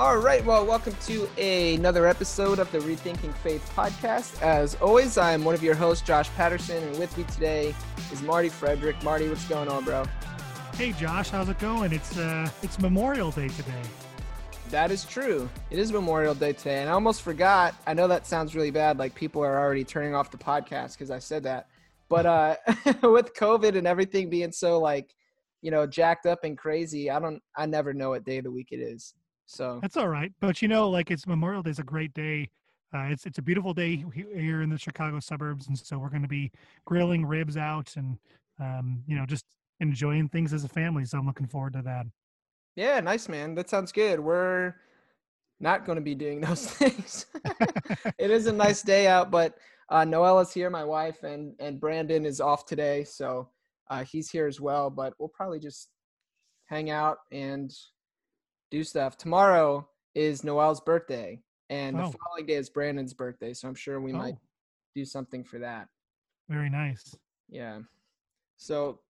All right, well, welcome to another episode of the Rethinking Faith podcast. As always, I'm one of your hosts, Josh Patterson, and with me today is Marty Frederick. Marty, what's going on, bro? Hey, Josh, how's it going? It's uh, it's Memorial Day today. That is true. It is Memorial Day today, and I almost forgot. I know that sounds really bad, like people are already turning off the podcast because I said that. But uh, with COVID and everything being so like, you know, jacked up and crazy, I don't, I never know what day of the week it is. So that's all right. But you know, like it's Memorial Day is a great day. Uh, it's it's a beautiful day here in the Chicago suburbs, and so we're going to be grilling ribs out and um, you know just enjoying things as a family. So I'm looking forward to that. Yeah, nice man. That sounds good. We're not going to be doing those things. it is a nice day out, but uh, Noella's here, my wife, and and Brandon is off today, so uh, he's here as well. But we'll probably just hang out and do stuff. Tomorrow is Noel's birthday, and oh. the following day is Brandon's birthday. So I'm sure we oh. might do something for that. Very nice. Yeah. So,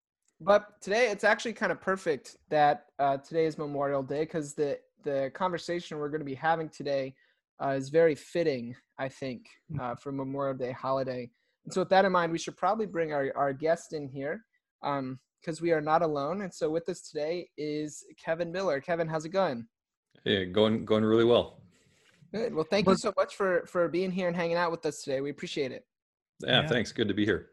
but today it's actually kind of perfect that uh, today is Memorial Day because the the conversation we're going to be having today uh, is very fitting, I think, mm. uh, for Memorial Day holiday. And so, with that in mind, we should probably bring our our guest in here. Um, because we are not alone. And so with us today is Kevin Miller. Kevin, how's it going? Yeah, going going really well. Good. Well, thank you so much for for being here and hanging out with us today. We appreciate it. Yeah, yeah, thanks. Good to be here.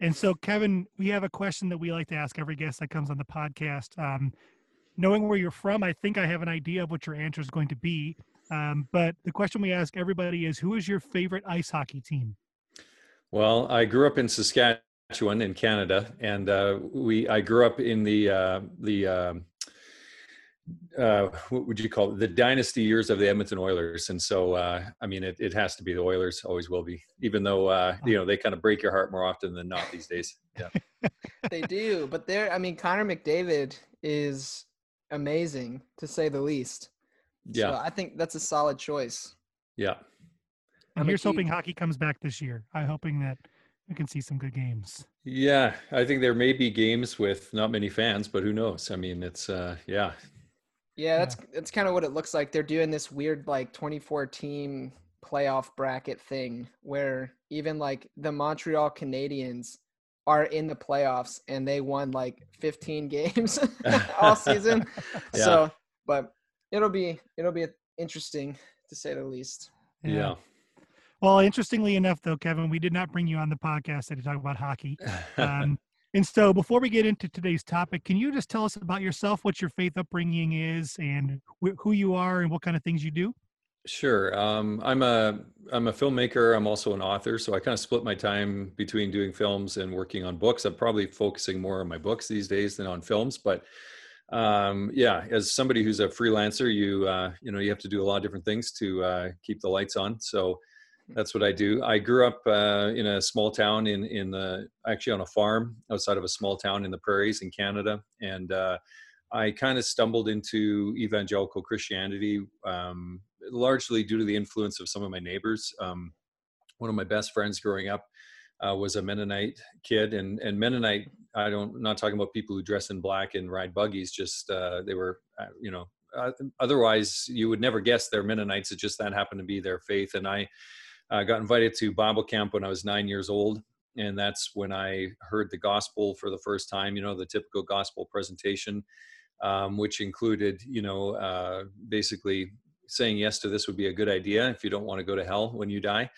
And so, Kevin, we have a question that we like to ask every guest that comes on the podcast. Um, knowing where you're from, I think I have an idea of what your answer is going to be. Um, but the question we ask everybody is, who is your favorite ice hockey team? Well, I grew up in Saskatchewan Saskatchewan in Canada, and uh, we I grew up in the uh, the um, uh, what would you call it? the dynasty years of the Edmonton Oilers, and so uh, I mean it, it has to be the Oilers, always will be, even though uh, you know they kind of break your heart more often than not these days. Yeah, they do, but they're I mean Connor McDavid is amazing to say the least. Yeah, so I think that's a solid choice. Yeah. I'm here's hoping hockey comes back this year. I'm hoping that we can see some good games. Yeah, I think there may be games with not many fans, but who knows? I mean, it's uh, yeah. Yeah, that's that's kind of what it looks like. They're doing this weird like 24 team playoff bracket thing where even like the Montreal Canadiens are in the playoffs and they won like 15 games all season. yeah. So, but it'll be it'll be interesting to say the least. yeah. yeah. Well, interestingly enough, though, Kevin, we did not bring you on the podcast to talk about hockey. Um, and so, before we get into today's topic, can you just tell us about yourself, what your faith upbringing is, and wh- who you are, and what kind of things you do? Sure. Um, I'm a I'm a filmmaker. I'm also an author, so I kind of split my time between doing films and working on books. I'm probably focusing more on my books these days than on films, but um, yeah, as somebody who's a freelancer, you uh, you know you have to do a lot of different things to uh, keep the lights on. So that's what I do. I grew up uh, in a small town in in the actually on a farm outside of a small town in the prairies in Canada, and uh, I kind of stumbled into evangelical Christianity um, largely due to the influence of some of my neighbors. Um, one of my best friends growing up uh, was a Mennonite kid, and and Mennonite I don't not talking about people who dress in black and ride buggies. Just uh, they were uh, you know uh, otherwise you would never guess they're Mennonites. It just that happened to be their faith. And I uh, got invited to Bible camp when I was nine years old, and that's when I heard the gospel for the first time. You know, the typical gospel presentation, um, which included you know uh, basically saying yes to this would be a good idea if you don't want to go to hell when you die.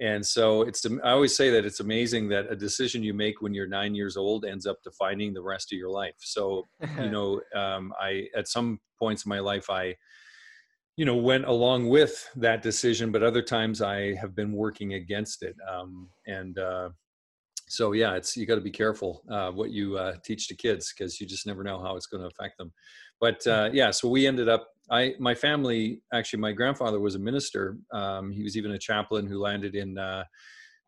And so it's I always say that it's amazing that a decision you make when you're nine years old ends up defining the rest of your life. So you know, um, I at some points in my life I you know went along with that decision but other times i have been working against it um, and uh, so yeah it's you got to be careful uh, what you uh, teach to kids because you just never know how it's going to affect them. But uh, yeah so we ended up i my family actually my grandfather was a minister um, he was even a chaplain who landed in uh,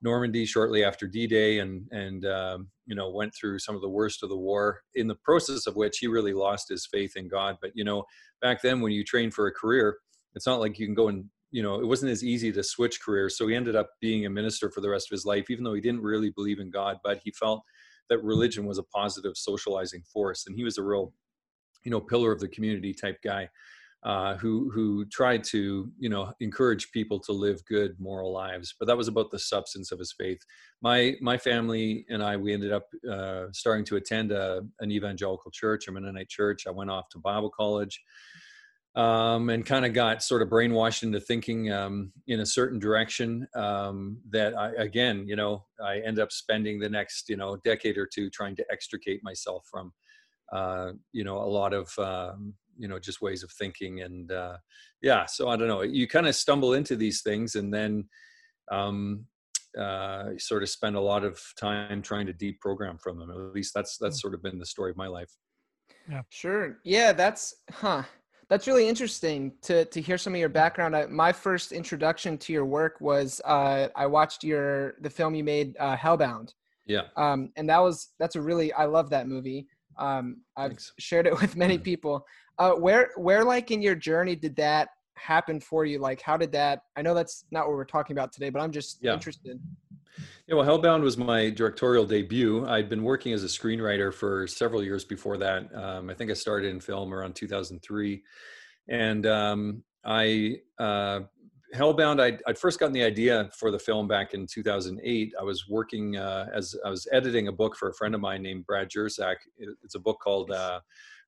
Normandy shortly after D-Day, and and um, you know went through some of the worst of the war. In the process of which he really lost his faith in God. But you know, back then when you train for a career, it's not like you can go and you know it wasn't as easy to switch careers. So he ended up being a minister for the rest of his life, even though he didn't really believe in God. But he felt that religion was a positive socializing force, and he was a real you know pillar of the community type guy uh, who who tried to you know encourage people to live good moral lives. But that was about the substance of his faith. My my family and I we ended up uh, starting to attend a, an evangelical church, a Mennonite church. I went off to Bible college. Um, and kind of got sort of brainwashed into thinking um, in a certain direction um, that I, again, you know, I end up spending the next, you know, decade or two trying to extricate myself from, uh, you know, a lot of um, you know just ways of thinking and uh, yeah so i don't know you kind of stumble into these things and then um, uh, sort of spend a lot of time trying to deprogram from them at least that's that's hmm. sort of been the story of my life yeah sure yeah that's huh that's really interesting to to hear some of your background. I, my first introduction to your work was uh, I watched your the film you made, uh, Hellbound. Yeah. Um, and that was that's a really I love that movie. Um, I've Thanks. shared it with many people. Uh, where where like in your journey did that happen for you? Like how did that? I know that's not what we're talking about today, but I'm just yeah. interested. Yeah, well, Hellbound was my directorial debut. I'd been working as a screenwriter for several years before that. Um, I think I started in film around 2003, and um, I uh, Hellbound. I'd, I'd, first gotten the idea for the film back in 2008. I was working uh, as I was editing a book for a friend of mine named Brad Jersak. It's a book called uh,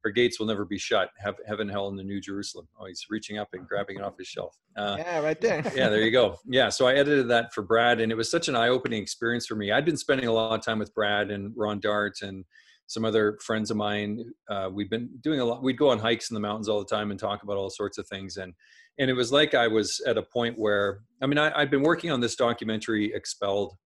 her gates will never be shut. Have heaven, hell, and the New Jerusalem. Oh, he's reaching up and grabbing it off his shelf. Uh, yeah, right there. yeah, there you go. Yeah, so I edited that for Brad, and it was such an eye-opening experience for me. I'd been spending a lot of time with Brad and Ron Dart and some other friends of mine. Uh, we'd been doing a lot. We'd go on hikes in the mountains all the time and talk about all sorts of things. And and it was like I was at a point where I mean I, I'd been working on this documentary, Expelled,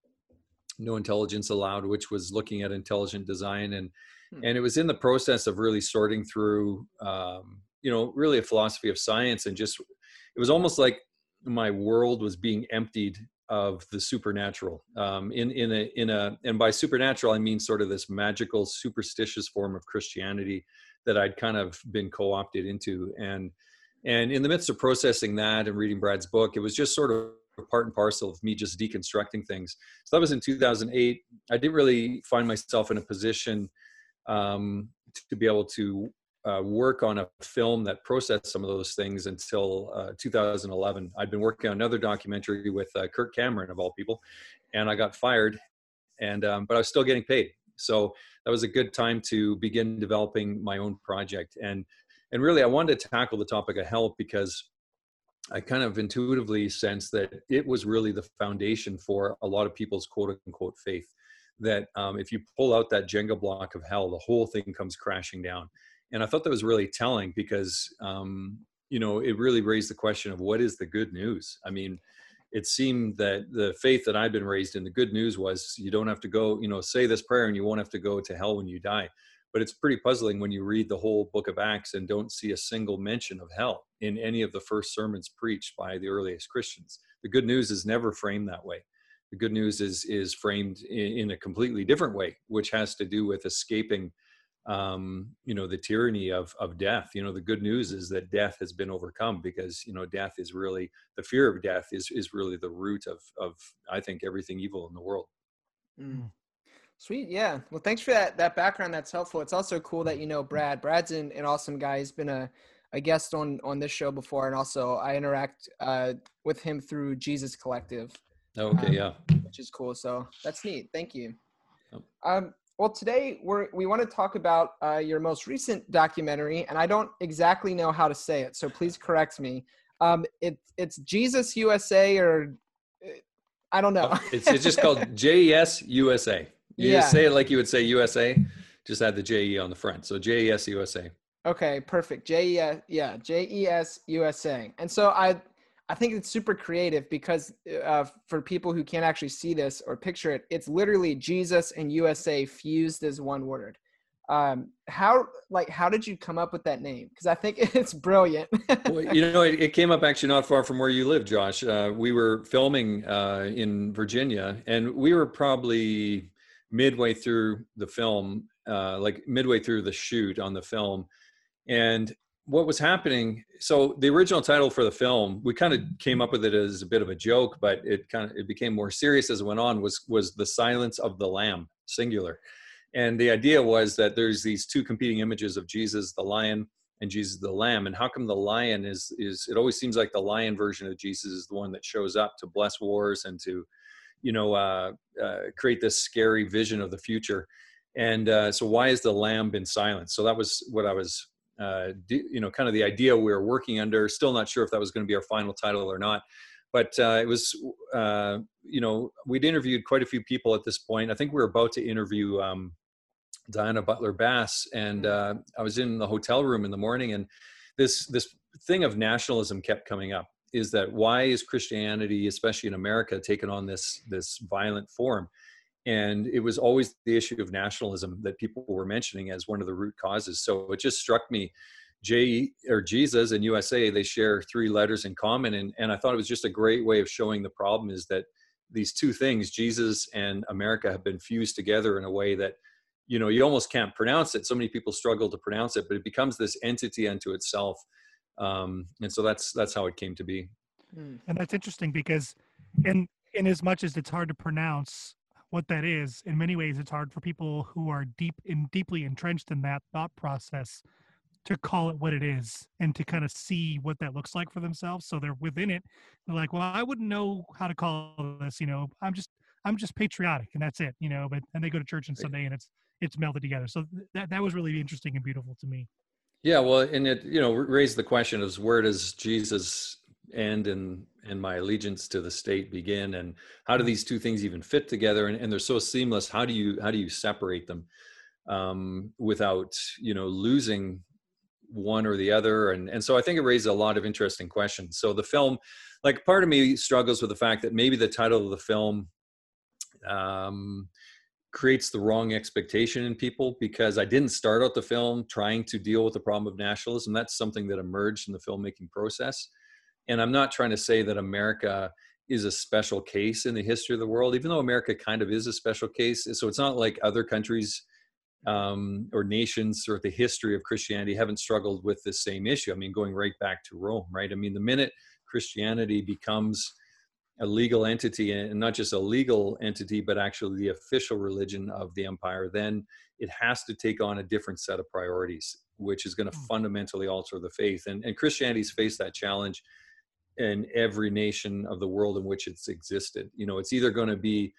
No Intelligence Allowed, which was looking at intelligent design. And Hmm. and it was in the process of really sorting through um, you know really a philosophy of science and just it was almost like my world was being emptied of the supernatural. Um, in in a in a and by supernatural I mean sort of this magical superstitious form of Christianity that I'd kind of been co-opted into. And and in the midst of processing that and reading Brad's book it was just sort of part and parcel of me just deconstructing things so that was in 2008 I didn't really find myself in a position um, to be able to uh, work on a film that processed some of those things until uh, 2011. I'd been working on another documentary with uh, Kirk Cameron of all people, and I got fired, and um, but I was still getting paid. So that was a good time to begin developing my own project. And and really, I wanted to tackle the topic of health because I kind of intuitively sensed that it was really the foundation for a lot of people's quote unquote faith that um, if you pull out that Jenga block of hell, the whole thing comes crashing down. And I thought that was really telling because, um, you know, it really raised the question of what is the good news? I mean, it seemed that the faith that I'd been raised in, the good news was you don't have to go, you know, say this prayer and you won't have to go to hell when you die. But it's pretty puzzling when you read the whole book of Acts and don't see a single mention of hell in any of the first sermons preached by the earliest Christians. The good news is never framed that way the good news is is framed in, in a completely different way, which has to do with escaping, um, you know, the tyranny of of death. You know, the good news is that death has been overcome because you know death is really the fear of death is is really the root of of I think everything evil in the world. Mm. Sweet, yeah. Well, thanks for that that background. That's helpful. It's also cool that you know Brad. Brad's an, an awesome guy. He's been a, a guest on on this show before, and also I interact uh, with him through Jesus Collective. Oh, okay, um, yeah. Which is cool. So that's neat. Thank you. Um, well, today we're we want to talk about uh, your most recent documentary, and I don't exactly know how to say it, so please correct me. Um, it, it's Jesus USA, or uh, I don't know. It's it's just called JES USA. You Yeah. just say it like you would say USA, just add the JE on the front. So JES USA. Okay, perfect. J E S, yeah, J E S USA. And so I, I think it's super creative because uh, for people who can't actually see this or picture it, it's literally Jesus and USA fused as one word. Um, how like how did you come up with that name? Because I think it's brilliant. well, you know, it, it came up actually not far from where you live, Josh. Uh, we were filming uh, in Virginia, and we were probably midway through the film, uh, like midway through the shoot on the film. And what was happening? So the original title for the film, we kind of came up with it as a bit of a joke, but it kind of it became more serious as it went on. Was was the silence of the lamb, singular. And the idea was that there's these two competing images of Jesus, the lion, and Jesus the lamb. And how come the lion is is it always seems like the lion version of Jesus is the one that shows up to bless wars and to, you know, uh, uh, create this scary vision of the future. And uh, so why has the lamb been silent? So that was what I was, uh, d- you know, kind of the idea we were working under. Still not sure if that was going to be our final title or not. But uh, it was, uh, you know, we'd interviewed quite a few people at this point. I think we were about to interview um, Diana Butler Bass, and uh, I was in the hotel room in the morning, and this this thing of nationalism kept coming up. Is that why is Christianity, especially in America, taken on this this violent form? And it was always the issue of nationalism that people were mentioning as one of the root causes. So it just struck me, J or Jesus and USA, they share three letters in common, and and I thought it was just a great way of showing the problem is that these two things, Jesus and America, have been fused together in a way that you know you almost can't pronounce it so many people struggle to pronounce it but it becomes this entity unto itself um, and so that's that's how it came to be Hmm. And that's interesting because, in in as much as it's hard to pronounce what that is, in many ways it's hard for people who are deep in deeply entrenched in that thought process to call it what it is and to kind of see what that looks like for themselves. So they're within it. They're like, well, I wouldn't know how to call this. You know, I'm just I'm just patriotic, and that's it. You know, but and they go to church on Sunday, and it's it's melded together. So that that was really interesting and beautiful to me. Yeah well and it you know raised the question of where does jesus end and and my allegiance to the state begin? And how do these two things even fit together? And, and they're so seamless. How do you how do you separate them um, without you know losing one or the other? And and so i think it raised a lot of interesting questions. So the film like part of me struggles with the fact that maybe the title of the film um, creates the wrong expectation in people because I didn't start out the film trying to deal with the problem of nationalism. That's something that emerged in the filmmaking process. And I'm not trying to say that America is a special case in the history of the world, even though America kind of is a special case. So it's not like other countries um, or nations or the history of Christianity haven't struggled with this same issue. I mean, going right back to Rome, right? I mean, the minute Christianity becomes a legal entity and not just a legal entity but actually the official religion of the empire then it has to take on a different set of priorities which is going to Mm. fundamentally alter the faith. And, and christianity's faced that challenge in every nation of the world in which it's existed. You know it's either going to be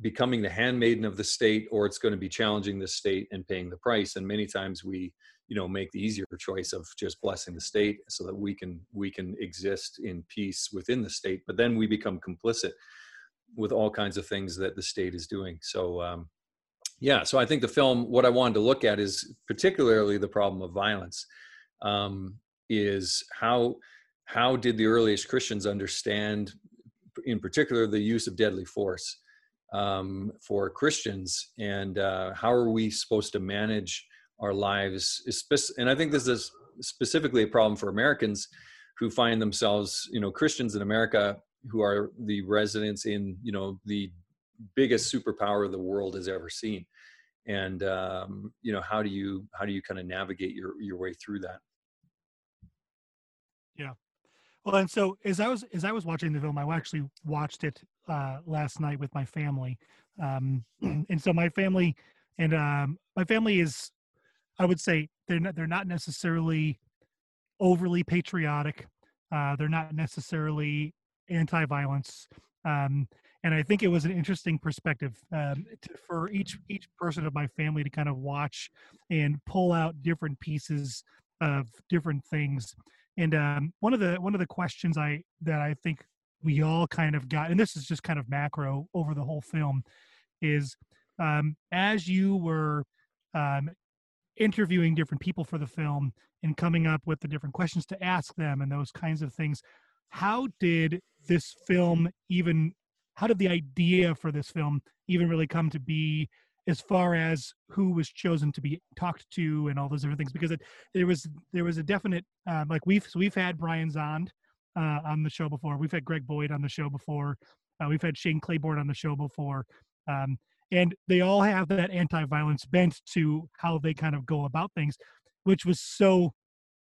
becoming the handmaiden of the state or it's going to be challenging the state and paying the price. And many times we you know make the easier choice of just blessing the state so that we can we can exist in peace within the state but then we become complicit with all kinds of things that the state is doing. So um, yeah so i think the film what i wanted to look at is particularly the problem of violence um, is how how did the earliest christians understand in particular the use of deadly force um, for christians? And uh, how are we supposed to manage our lives and i think this is specifically a problem for americans who find themselves you know christians in america who are the residents in you know the biggest superpower the world has ever seen. And um, you know how do you how do you kind of navigate your your way through that? Yeah. Well, and so as I was as I was watching the film, I actually watched it uh, last night with my family, um, and so my family and um, my family is, I would say, they're not they're not necessarily overly patriotic. Uh, they're not necessarily anti-violence. Um, and I think it was an interesting perspective um, to, for each each person of my family to kind of watch and pull out different pieces of different things. And um, one of the one of the questions I that I think we all kind of got, and this is just kind of macro over the whole film, is um, as you were um, interviewing different people for the film and coming up with the different questions to ask them and those kinds of things. How did this film even how did the idea for this film even really come to be as far as who was chosen to be talked to and all those different things? Because it, there was there was a definite um, like we've so we've had Brian Zahnd uh, on the show before. We've had Greg Boyd on the show before. Uh, we've had Shane Claiborne on the show before. Um, and they all have that anti-violence bent to how they kind of go about things which was so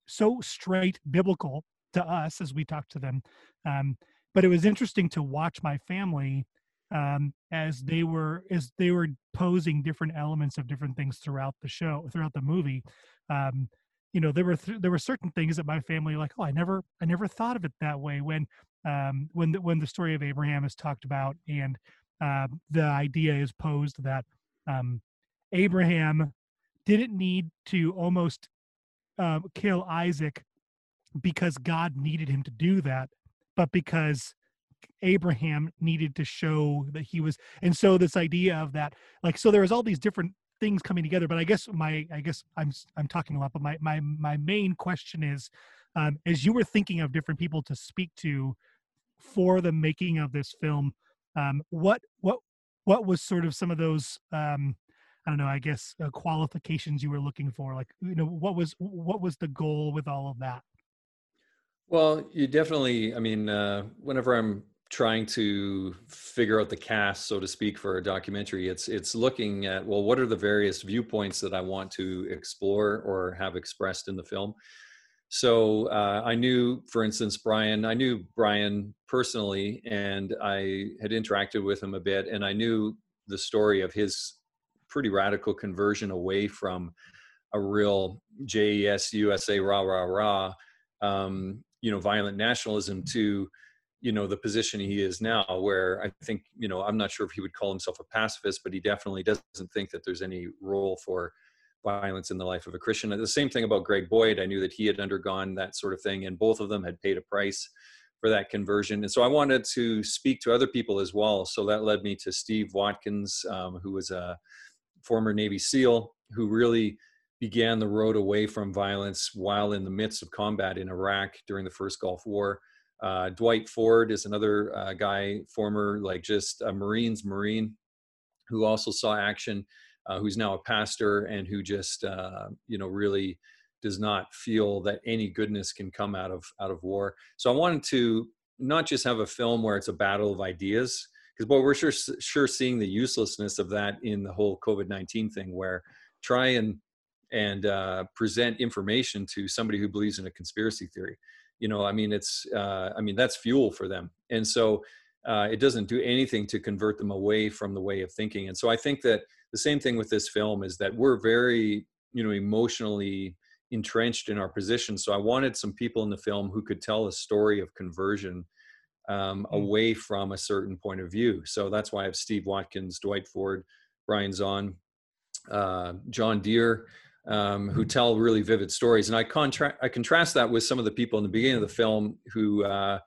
so straight biblical to us as we talked to them. Um, but it was interesting to watch my family um, as they were as they were posing different elements of different things throughout the show throughout the movie. Um, you know there were th- there were certain things that my family like oh i never i never thought of it that way when um, when the, when the story of abraham is talked about and uh, the idea is posed that um, abraham didn't need to almost uh, kill isaac because god needed him to do that but because Abraham needed to show that he was and so this idea of that like so there was all these different things coming together but I guess my I guess I'm I'm talking a lot but my my my main question is um as you were thinking of different people to speak to for the making of this film um what what what was sort of some of those um I don't know I guess uh, qualifications you were looking for like you know what was what was the goal with all of that well, you definitely, I mean, uh, whenever I'm trying to figure out the cast, so to speak, for a documentary, it's it's looking at well, what are the various viewpoints that I want to explore or have expressed in the film. So uh, I knew, for instance, Brian. I knew Brian personally, and I had interacted with him a bit, and I knew the story of his pretty radical conversion away from a real JES USA rah rah rah um, you know violent nationalism to you know the position he is now where i think you know i'm not sure if he would call himself a pacifist but he definitely doesn't think that there's any role for violence in the life of a christian. The same thing about greg boyd. I knew that he had undergone that sort of thing and both of them had paid a price for that conversion. And so i wanted to speak to other people as well. So that led me to steve watkins um, who was a former navy seal who really began the road away from violence while in the midst of combat in Iraq during the first Gulf War. Uh, Dwight Ford is another uh, guy, former like just a Marines Marine, who also saw action, uh, who's now a pastor and who just uh, you know really does not feel that any goodness can come out of out of war. So I wanted to not just have a film where it's a battle of ideas, because boy, we're sure sure seeing the uselessness of that in the whole COVID nineteen thing, where try and and uh, present information to somebody who believes in a conspiracy theory. You know i mean it's uh, i mean that's fuel for them. And so uh, it doesn't do anything to convert them away from the way of thinking. And so i think that the same thing with this film is that we're very you know emotionally entrenched in our position so i wanted some people in the film who could tell a story of conversion um, mm. away from a certain point of view so that's why i have steve watkins dwight ford brian zahnd uh, john dear um, who tell really vivid stories. And I, contra- I contrast that with some of the people in the beginning of the film who, uh,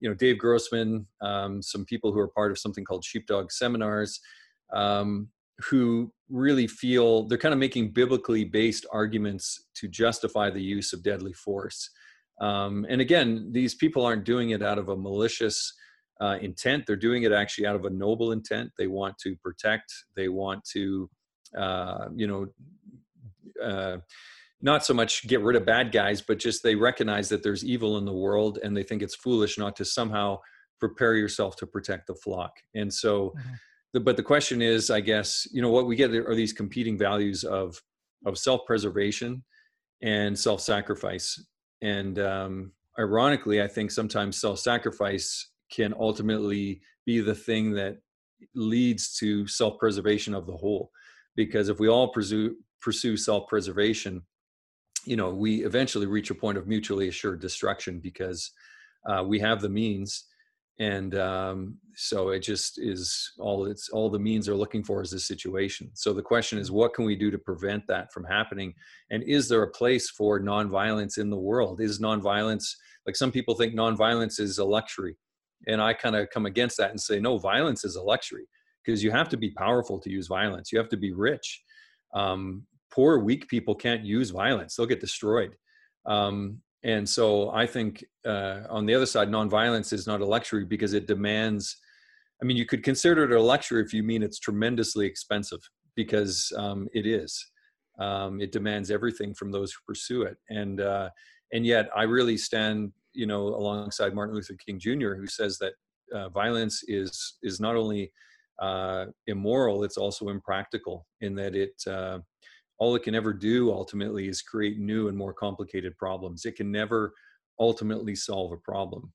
you know, Dave Grossman, um, some people who are part of something called Sheepdog Seminars, um, who really feel they're kind of making biblically based arguments to justify the use of deadly force. Um, and again, these people aren't doing it out of a malicious uh, intent. They're doing it actually out of a noble intent. They want to protect. They want to, uh, you know, uh, not so much get rid of bad guys, but just they recognize that there's evil in the world and they think it's foolish not to somehow prepare yourself to protect the flock. And so, mm-hmm. The, but the question is, I guess, you know, what we get are these competing values of of self preservation and self sacrifice. And um, ironically, I think sometimes self sacrifice can ultimately be the thing that leads to self-preservation of the whole because if we all pursue pursue self-preservation you know we eventually reach a point of mutually assured destruction because uh, we have the means and um, so it just is all it's all the means are looking for is this situation. So the question is what can we do to prevent that from happening? And is there a place for nonviolence in the world? Is nonviolence like some people think nonviolence is a luxury and i kind of come against that and say no violence is a luxury because you have to be powerful to use violence. You have to be rich. Um, poor weak people can't use violence. They'll get destroyed. Um, and so i think uh, on the other side nonviolence is not a luxury because it demands i mean you could consider it a luxury if you mean it's tremendously expensive because um, it is. Um, it demands everything from those who pursue it. And uh, and yet i really stand you know alongside martin luther king jr who says that uh, violence is is not only uh, immoral it's also impractical in that it uh, all it can ever do ultimately is create new and more complicated problems. It can never ultimately solve a problem.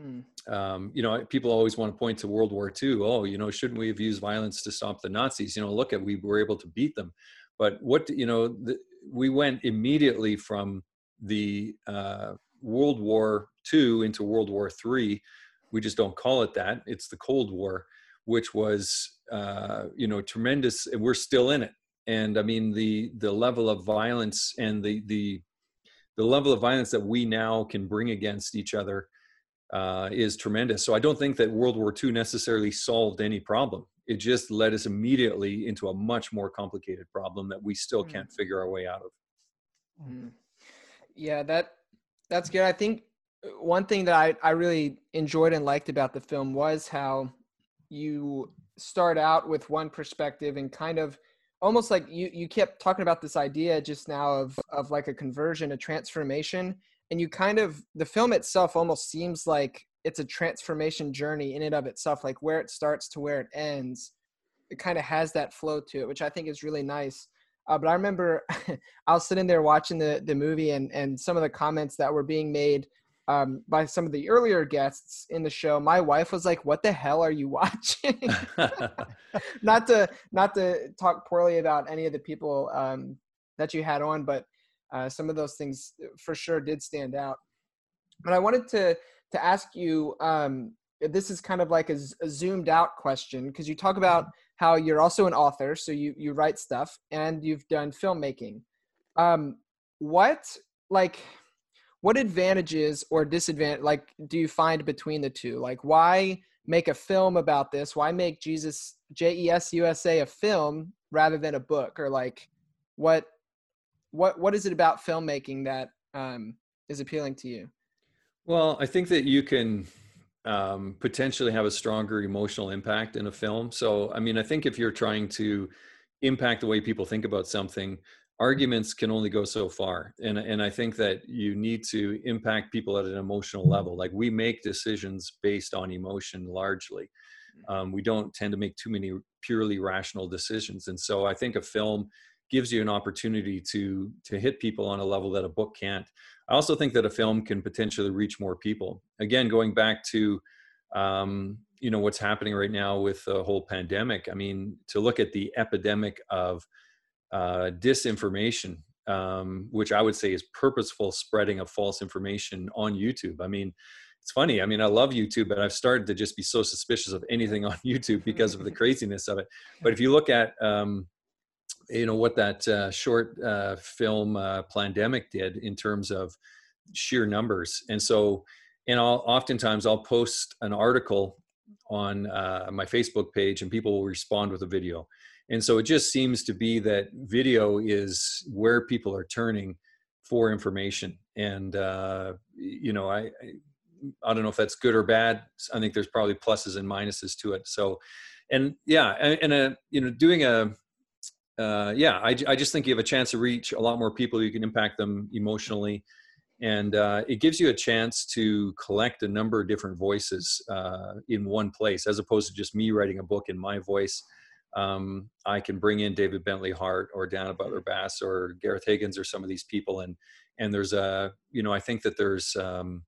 Mm. Um, you know, people always want to point to World War II. Oh, you know, shouldn't we have used violence to stop the Nazis? You know, look at we were able to beat them, but what you know, the, we went immediately from the uh, World War II into World War III. We just don't call it that. It's the Cold War, which was uh, you know tremendous. And we're still in it and I mean the the level of violence and the the the level of violence that we now can bring against each other uh, is tremendous. So I don't think that World War II necessarily solved any problem. It just led us immediately into a much more complicated problem that we still mm. can't figure our way out of. Mm. Yeah, that that's good. I think uh, one thing that I, I really enjoyed and liked about the film was how you start out with one perspective and kind of almost like you you kept talking about this idea just now of of like a conversion a transformation and you kind of the film itself almost seems like it's a transformation journey in and of itself like where it starts to where it ends it kind of has that flow to it which i think is really nice. Uh, but i remember i was sitting there watching the the movie and and some of the comments that were being made um, by some of the earlier guests in the show, my wife was like, "What the hell are you watching?" not to not to talk poorly about any of the people um, that you had on, but uh, some of those things for sure did stand out. But I wanted to to ask you. Um, this is kind of like a, a zoomed out question because you talk about how you're also an author, so you you write stuff and you've done filmmaking. Um, what like what advantages or disadvantage like do you find between the two? Like why make a film about this? Why make jesus j-e-s-u-s-a a film rather than a book? Or like what what what is it about filmmaking that um, is appealing to you? Well i think that you can um, potentially have a stronger emotional impact in a film. So i mean i think if you're trying to impact the way people think about something arguments can only go so far and and i think that you need to impact people at an emotional level like we make decisions based on emotion largely. Mm. um, we don't tend to make too many purely rational decisions and so i think a film gives you an opportunity to to hit people on a level that a book can't. I also think that a film can potentially reach more people. Again going back to um, you know what's happening right now with the whole pandemic i mean to look at the epidemic of uh, disinformation, um, which I would say is purposeful spreading of false information on YouTube. I mean, it's funny. I mean, I love YouTube, but I've started to just be so suspicious of anything on YouTube because of the craziness of it. But if you look at, um, you know, what that uh, short uh, film uh, Plandemic did in terms of sheer numbers, and so, and I'll oftentimes I'll post an article on uh, my Facebook page, and people will respond with a video and so it just seems to be that video is where people are turning for information. And uh, you know I, I don't know if that's good or bad. I think there's probably pluses and minuses to it. So and yeah and, a, you know doing a uh, yeah I, I just think you have a chance to reach a lot more people. You can impact them emotionally. And uh, it gives you a chance to collect a number of different voices uh, in one place as opposed to just me writing a book in my voice um, I can bring in David Bentley Hart or Diana Butler Bass or Gareth Higgins or some of these people. And, and there's a, you know, I think that there's, um,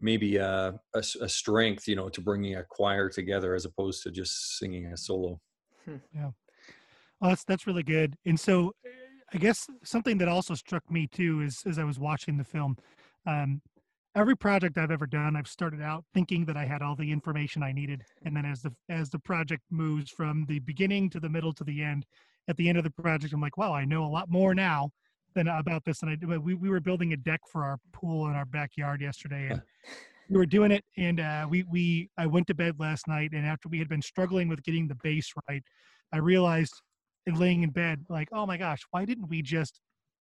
maybe a, a, a, strength, you know, to bringing a choir together as opposed to just singing a solo. Hmm. Yeah. Well, that's, that's really good. And so I guess something that also struck me too is as I was watching the film, um, every project I've ever done, I've started out thinking that I had all the information I needed, and then as the as the project moves from the beginning to the middle to the end, at the end of the project, I'm like, wow, I know a lot more now than about this. And I we we were building a deck for our pool in our backyard yesterday, and we were doing it. And uh, we we I went to bed last night, and after we had been struggling with getting the base right, I realized and laying in bed like oh my gosh why didn't we just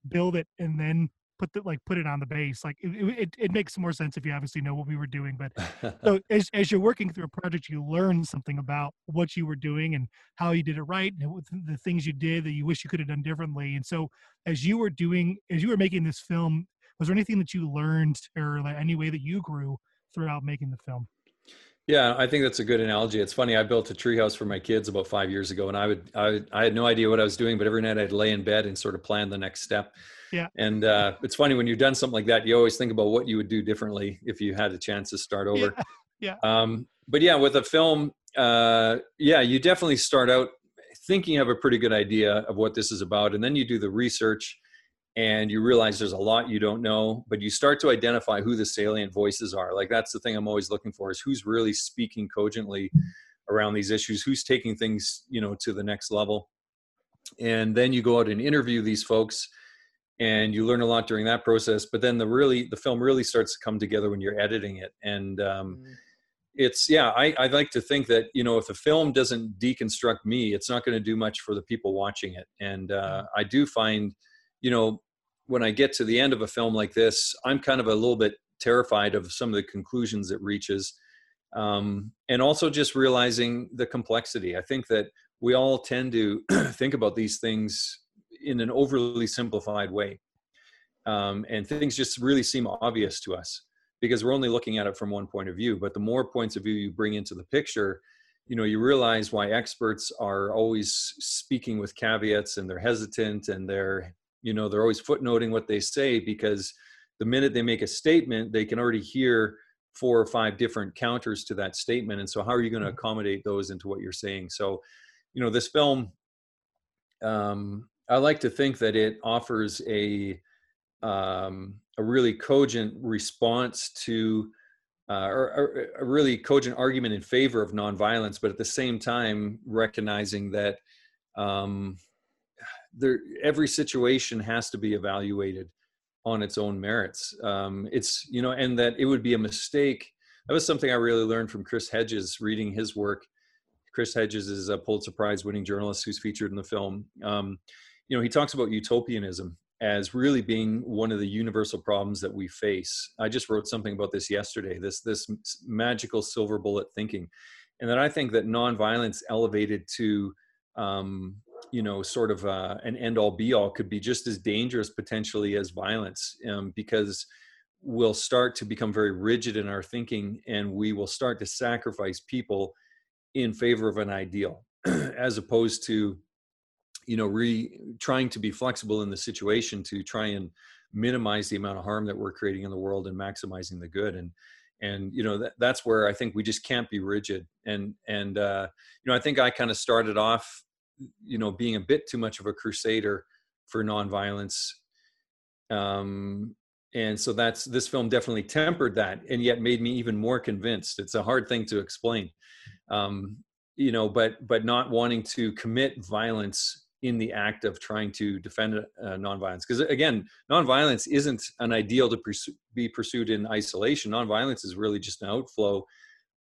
build it and then put the like put it on the base like it, it, it makes more sense if you obviously know what we were doing but so as, as you're working through a project you learn something about what you were doing and how you did it right and the things you did that you wish you could have done differently and so as you were doing as you were making this film was there anything that you learned or like any way that you grew throughout making the film yeah, I think that's a good analogy. It's funny. I built a treehouse for my kids about five years ago, and I would, I, would, I had no idea what I was doing, but every night I'd lay in bed and sort of plan the next step. Yeah. And uh, it's funny when you've done something like that, you always think about what you would do differently if you had a chance to start over. Yeah. yeah. Um, but yeah, with a film, uh, yeah, you definitely start out thinking you have a pretty good idea of what this is about, and then you do the research and you realize there's a lot you don't know but you start to identify who the salient voices are. Like that's the thing i'm always looking for is who's really speaking cogently around these issues? Who's taking things you know to the next level? And then you go out and interview these folks and you learn a lot during that process but then the really the film really starts to come together when you're editing it. And um, mm. it's yeah I, I like to think that you know if the film doesn't deconstruct me it's not going to do much for the people watching it. And uh, i do find you know when I get to the end of a film like this, I'm kind of a little bit terrified of some of the conclusions it reaches. Um, and also just realizing the complexity. I think that we all tend to think about these things in an overly simplified way. Um, and things just really seem obvious to us because we're only looking at it from one point of view. But the more points of view you bring into the picture, you know, you realize why experts are always speaking with caveats and they're hesitant and they're you know they're always footnoting what they say because the minute they make a statement they can already hear four or five different counters to that statement and so how are you going to mm. accommodate those into what you're saying so you know this film um, i like to think that it offers a um, a really cogent response to uh, or, or, a really cogent argument in favor of nonviolence, but at the same time recognizing that um, there every situation has to be evaluated on its own merits. Um, it's you know, and that it would be a mistake. That was something I really learned from Chris Hedges reading his work. Chris Hedges is a Pulitzer Prize winning journalist who's featured in the film. Um, you know, he talks about utopianism as really being one of the universal problems that we face. I just wrote something about this yesterday. This this magical silver bullet thinking, and that I think that nonviolence elevated to um, you know sort of uh, an end all be all could be just as dangerous potentially as violence um, because we'll start to become very rigid in our thinking and we will start to sacrifice people in favor of an ideal as opposed to you know re trying to be flexible in the situation to try and minimize the amount of harm that we're creating in the world and maximizing the good. And and you know that, that's where i think we just can't be rigid. And and uh, you know i think i kind of started off you know being a bit too much of a crusader for nonviolence. Um and so that's this film definitely tempered that and yet made me even more convinced. It's a hard thing to explain. Um you know but but not wanting to commit violence in the act of trying to defend uh, nonviolence. Because again nonviolence isn't an ideal to be pursued in isolation. Nonviolence is really just an outflow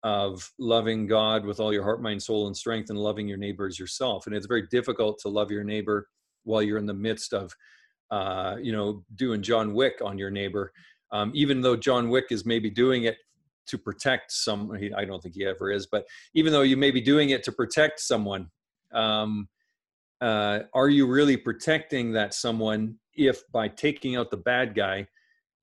of loving God with all your heart, mind, soul, and strength, and loving your neighbor as yourself. And it's very difficult to love your neighbor while you're in the midst of, uh, you know, doing John Wick on your neighbor. Um, even though John Wick is maybe doing it to protect some, I don't think he ever is, but even though you may be doing it to protect someone, um, uh, are you really protecting that someone if by taking out the bad guy,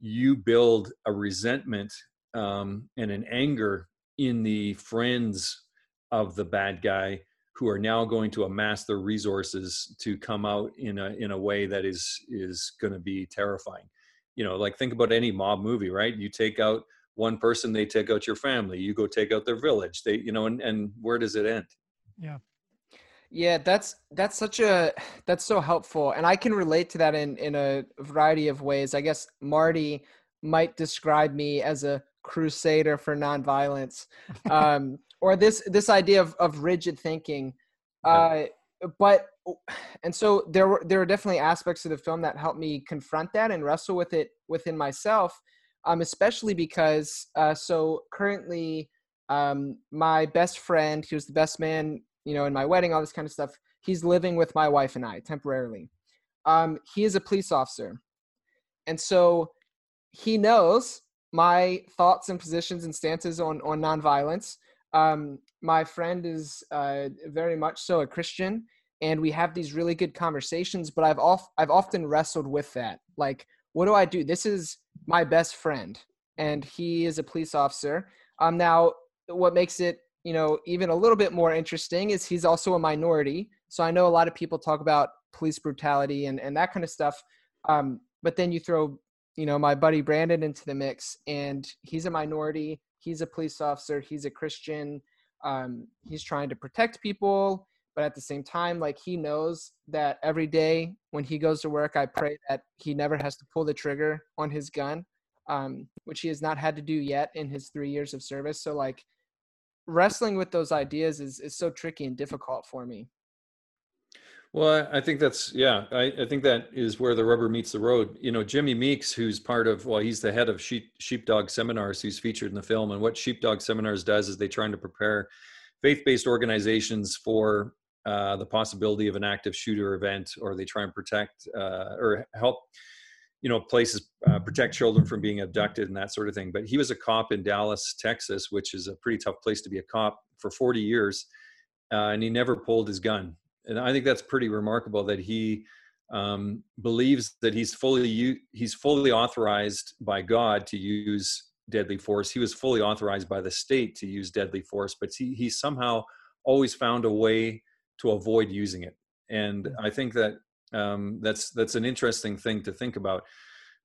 you build a resentment um, and an anger in the friends of the bad guy who are now going to amass their resources to come out in a in a way that is is going to be terrifying. You know like think about any mob movie right? You take out one person they take out your family. You go take out their village. They you know and, and where does it end? Yeah. Yeah that's that's such a that's so helpful. And i can relate to that in in a variety of ways. I guess marty might describe me as a crusader for nonviolence um or this this idea of of rigid thinking uh but and so there were there are definitely aspects of the film that helped me confront that and wrestle with it within myself um, especially because uh, so currently um, my best friend, he was the best man, you know, in my wedding, all this kind of stuff. He's living with my wife and I temporarily. Um, he is a police officer, and so he knows my thoughts and positions and stances on on nonviolence. Um, my friend is uh, very much so a Christian, and we have these really good conversations. But I've I've often wrestled with that, like what do I do? This is my best friend, and he is a police officer. Um, now, what makes it you know even a little bit more interesting is he's also a minority. So I know a lot of people talk about police brutality and and that kind of stuff. Um, but then you throw you know my buddy Brandon into the mix, and he's a minority. He's a police officer. He's a Christian. Um, he's trying to protect people but at the same time like he knows that every day when he goes to work i pray that he never has to pull the trigger on his gun um, which he has not had to do yet in his three years of service so like wrestling with those ideas is, is so tricky and difficult for me well i think that's yeah I, I think that is where the rubber meets the road you know jimmy meeks who's part of well he's the head of sheep sheepdog seminars who's featured in the film and what sheepdog seminars does is they're trying to prepare faith-based organizations for uh, the possibility of an active shooter event, or they try and protect uh, or help, you know, places uh, protect children from being abducted and that sort of thing. But he was a cop in Dallas, Texas, which is a pretty tough place to be a cop for 40 years, uh, and he never pulled his gun. And I think that's pretty remarkable that he um, believes that he's fully he's fully authorized by God to use deadly force. He was fully authorized by the state to use deadly force, but he he somehow always found a way to avoid using it. And I think that um, that's that's an interesting thing to think about.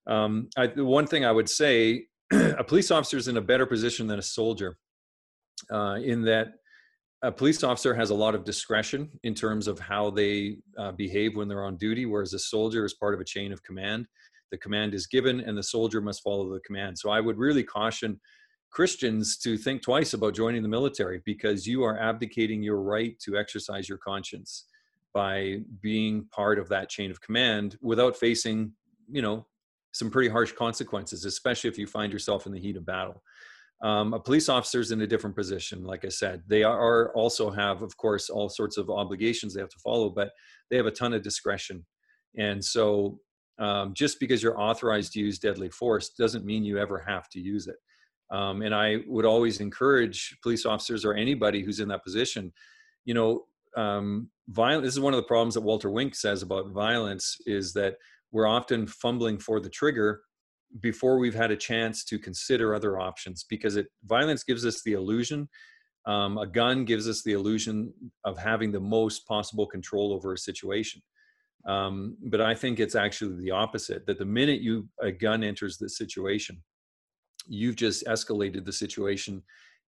Um, I, one thing I would say, a police officer is in a better position than a soldier, uh, in that a police officer has a lot of discretion in terms of how they uh, behave when they're on duty, whereas a soldier is part of a chain of command. The command is given, and the soldier must follow the command. So I would really caution Christians to think twice about joining the military because you are abdicating your right to exercise your conscience by being part of that chain of command without facing, you know, some pretty harsh consequences, especially if you find yourself in the heat of battle. Um, a police officer is in a different position. Like I said, they are also have, of course, all sorts of obligations they have to follow, but they have a ton of discretion. And so, um, just because you're authorized to use deadly force doesn't mean you ever have to use it. Um, and I would always encourage police officers or anybody who's in that position, you know, um, violence. This is one of the problems that Walter Wink says about violence is that we're often fumbling for the trigger before we've had a chance to consider other options because it violence gives us the illusion um, a gun gives us the illusion of having the most possible control over a situation um, but i think it's actually the opposite that the minute you a gun enters the situation you've just escalated the situation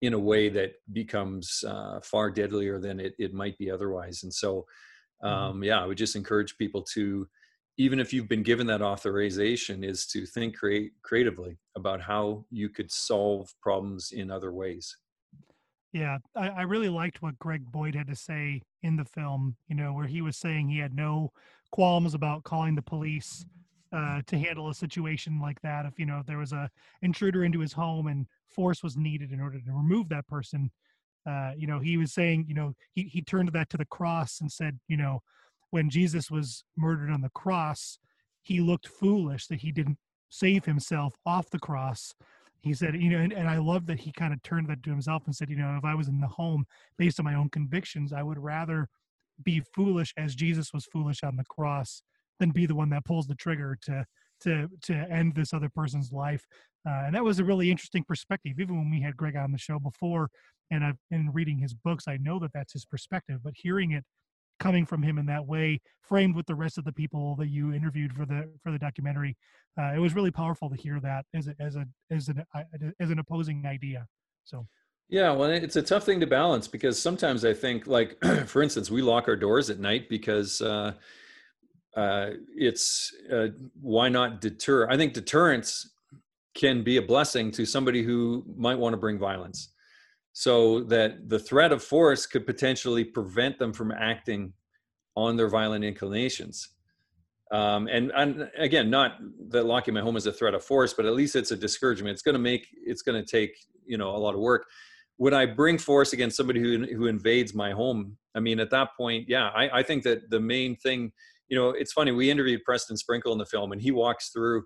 in a way that becomes uh, far deadlier than it, it might be otherwise. And so, mm-hmm. um, yeah, I would just encourage people to, even if you've been given that authorization, is to think create creatively about how you could solve problems in other ways. Yeah, I, I really liked what Greg Boyd had to say in the film. You know, where he was saying he had no qualms about calling the police uh, to handle a situation like that. If you know if there was a intruder into his home and force was needed in order to remove that person, uh, you know he was saying you know he he turned that to the cross and said you know when Jesus was murdered on the cross, he looked foolish that he didn't save himself off the cross. He said, you know, and, and I love that he kind of turned that to himself and said, you know, if I was in the home based on my own convictions, I would rather be foolish as Jesus was foolish on the cross than be the one that pulls the trigger to to to end this other person's life. Uh, and that was a really interesting perspective. Even when we had Greg on the show before, and I've been reading his books, I know that that's his perspective. But hearing it coming from him in that way, framed with the rest of the people that you interviewed for the for the documentary. Uh, it was really powerful to hear that as a as a as an uh, as an opposing idea. So. Yeah, well, it's a tough thing to balance because sometimes I think, like, for instance, we lock our doors at night because uh, uh, it's uh, why not deter? I think deterrence can be a blessing to somebody who might want to bring violence so that the threat of force could potentially prevent them from acting on their violent inclinations. Um, and, and again not that locking my home is a threat of force but at least it's a discouragement. It's going to make it's going to take you know a lot of work. When i bring force against somebody who, who invades my home? I mean at that point yeah I, I think that the main thing you know it's funny we interviewed preston sprinkle in the film and he walks through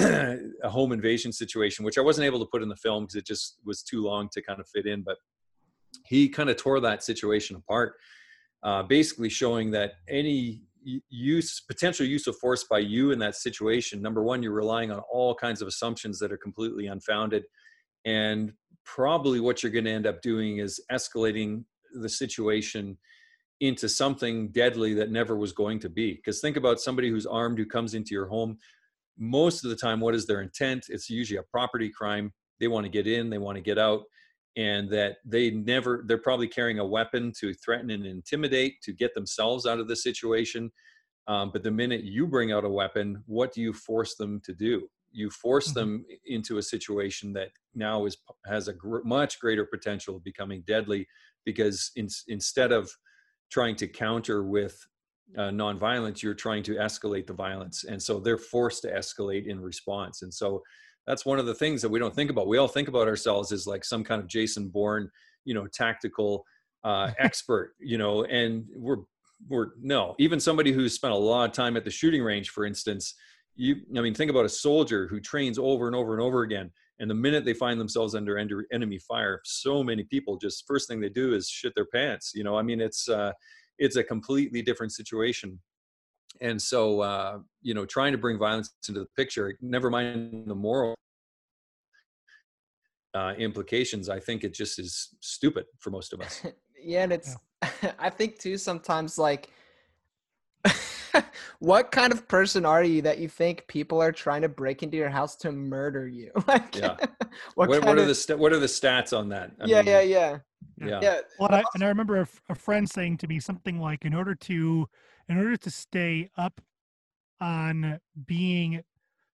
a home invasion situation, which I wasn't able to put in the film because it just was too long to kind of fit in. But he kind of tore that situation apart, uh, basically showing that any use, potential use of force by you in that situation, number one, you're relying on all kinds of assumptions that are completely unfounded. And probably what you're going to end up doing is escalating the situation into something deadly that never was going to be. Because think about somebody who's armed who comes into your home most of the time what is their intent? It's usually a property crime. They want to get in they want to get out and that they never they're probably carrying a weapon to threaten and intimidate to get themselves out of the situation. Um, but the minute you bring out a weapon what do you force them to do? You force mm-hmm. them into a situation that now is has a gr- much greater potential of becoming deadly because in, instead of trying to counter with uh, nonviolence, you're trying to escalate the violence. And so they're forced to escalate in response. And so that's one of the things that we don't think about. We all think about ourselves as like some kind of Jason Bourne, you know, tactical uh, expert, you know, and we're, we're no, even somebody who's spent a lot of time at the shooting range, for instance, you, I mean, think about a soldier who trains over and over and over again. And the minute they find themselves under enemy fire, so many people just first thing they do is shit their pants. You know, I mean, it's, uh, it's a completely different situation. And so uh, you know trying to bring violence into the picture never mind the moral uh, implications i think it just is stupid for most of us. Yeah and it's yeah. i think too sometimes like what kind of person are you that you think people are trying to break into your house to murder you? Like yeah. what, what, what are of... the st- what are the stats on that? I yeah mean, yeah yeah yeah. yeah. Well, I, and I remember a, a friend saying to me something like, in order to, in order to stay up on being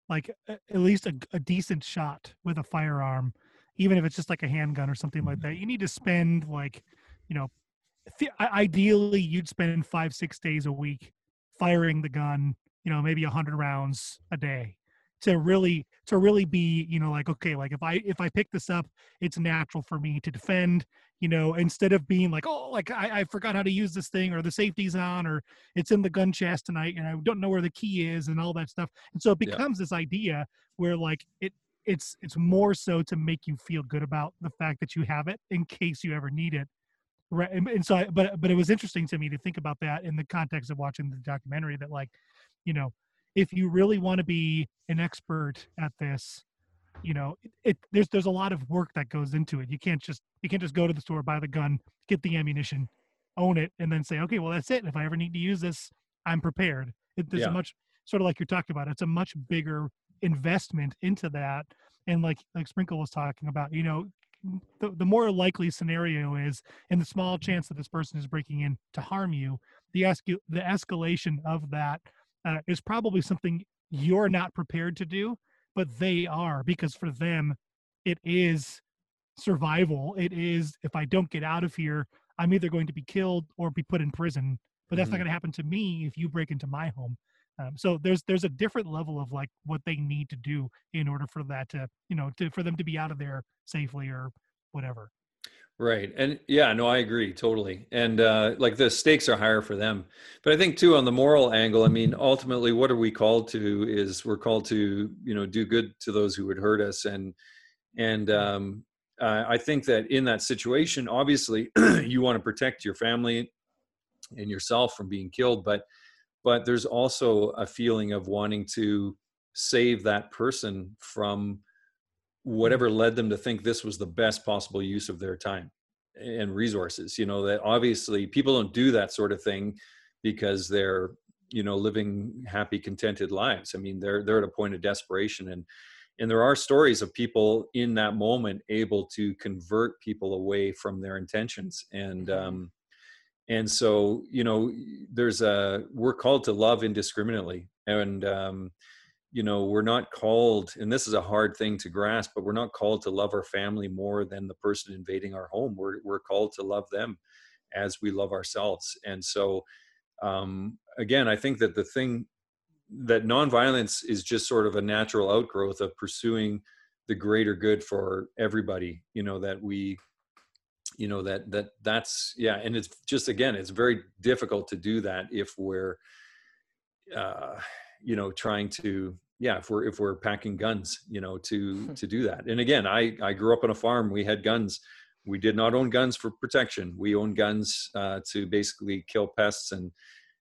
like at least a, a decent shot with a firearm, even if it's just like a handgun or something like that, mm-hmm. you need to spend like, you know, ideally you'd spend five, six days a week firing the gun, you know, maybe a hundred rounds a day to really to really be you know like okay like if i if i pick this up it's natural for me to defend you know instead of being like oh like I, I forgot how to use this thing or the safety's on or it's in the gun chest tonight and i don't know where the key is and all that stuff and so it becomes yeah. this idea where like it it's it's more so to make you feel good about the fact that you have it in case you ever need it right and, and so I, but but it was interesting to me to think about that in the context of watching the documentary that like you know if you really want to be an expert at this you know it, it, there's there's a lot of work that goes into it. You can't just you can't just go to the store buy the gun get the ammunition own it and then say okay well that's it. If i ever need to use this i'm prepared. It, there's yeah. a much sort of like you're talking about it's a much bigger investment into that. And like like sprinkle was talking about you know the, the more likely scenario is and the small chance that this person is breaking in to harm you the escal- the escalation of that uh, is probably something you're not prepared to do, but they are because for them, it is survival. It is if I don't get out of here, I'm either going to be killed or be put in prison. But that's mm-hmm. not going to happen to me if you break into my home. Um, so there's there's a different level of like what they need to do in order for that to you know to for them to be out of there safely or whatever. Right. And yeah, no, I agree totally. And uh, like the stakes are higher for them. But I think too on the moral angle, I mean, ultimately what are we called to is we're called to, you know, do good to those who would hurt us. And and um, uh, I think that in that situation, obviously you want to protect your family and yourself from being killed, but but there's also a feeling of wanting to save that person from whatever led them to think this was the best possible use of their time and resources you know that obviously people don't do that sort of thing because they're you know living happy contented lives. I mean they're they're at a point of desperation. And and there are stories of people in that moment able to convert people away from their intentions. And mm-hmm. um and so you know there's a we're called to love indiscriminately. And um you know we're not called and this is a hard thing to grasp but we're not called to love our family more than the person invading our home. We're we're called to love them as we love ourselves. And so um again i think that the thing that nonviolence is just sort of a natural outgrowth of pursuing the greater good for everybody you know that we you know that that that's yeah and it's just again it's very difficult to do that if we're uh you know trying to yeah if we're if we're packing guns you know to to do that. And again i i grew up on a farm. We had guns. We did not own guns for protection. We owned guns uh, to basically kill pests and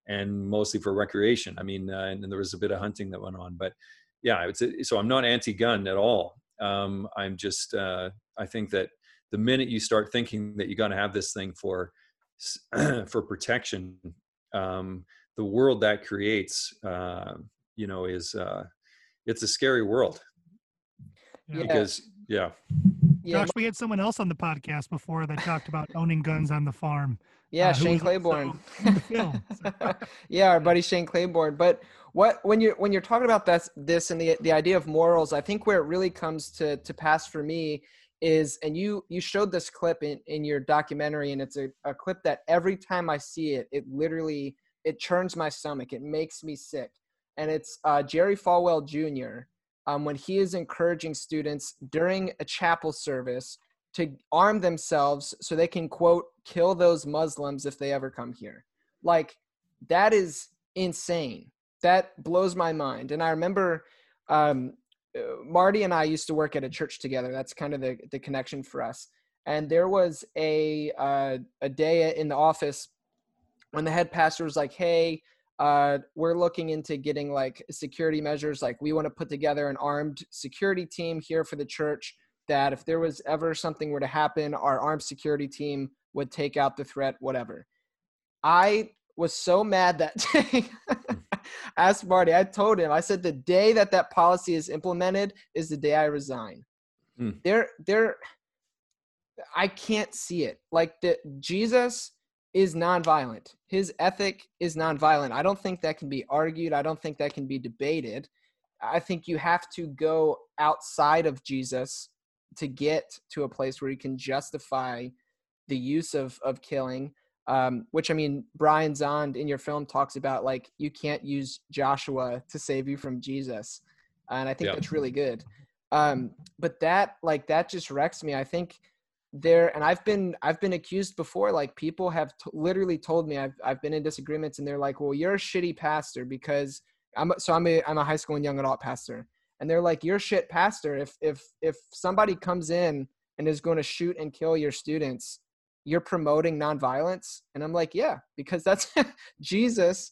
and mostly for recreation. I mean uh, and, and, there was a bit of hunting that went on but yeah it's so i'm not anti-gun at all. Um, i'm just uh, i think that the minute you start thinking that you're going to have this thing for for protection um, the world that creates uh, you know is uh, it's a scary world yeah. because yeah yeah. Josh, we had someone else on the podcast before that talked about owning guns on the farm. Yeah, uh, Shane Claiborne. yeah, our buddy Shane Claiborne. But what when you're when you're talking about this this and the the idea of morals, I think where it really comes to to pass for me is and you you showed this clip in in your documentary and it's a, a clip that every time I see it, it literally it churns my stomach. It makes me sick. And it's uh, Jerry Falwell Jr. Um, when he is encouraging students during a chapel service to arm themselves so they can quote kill those muslims if they ever come here. Like that is insane. That blows my mind. And i remember um, uh, marty and i used to work at a church together. That's kind of the, the connection for us. And there was a uh, a day in the office when the head pastor was like hey uh, we're looking into getting like security measures like we want to put together an armed security team here for the church that if there was ever something were to happen, our armed security team would take out the threat, whatever. I was so mad that day. asked Marty, I told him, I said, the day that that policy is implemented is the day I resign. Mm. There, there, I can't see it. Like the Jesus is nonviolent. His ethic is nonviolent. I don't think that can be argued. I don't think that can be debated. I think you have to go outside of Jesus to get to a place where you can justify the use of of killing um, which i mean brian Zahnd in your film talks about like you can't use joshua to save you from jesus and i think that's really good um, but that like that just wrecks me i think there and i've been i've been accused before like people have t- literally told me I've, I've been in disagreements and they're like well you're a shitty pastor because i'm so i'm a i'm a high school and young adult pastor. And they're like you're shit pastor. If if if somebody comes in and is going to shoot and kill your students you're promoting nonviolence? And i'm like yeah because that's jesus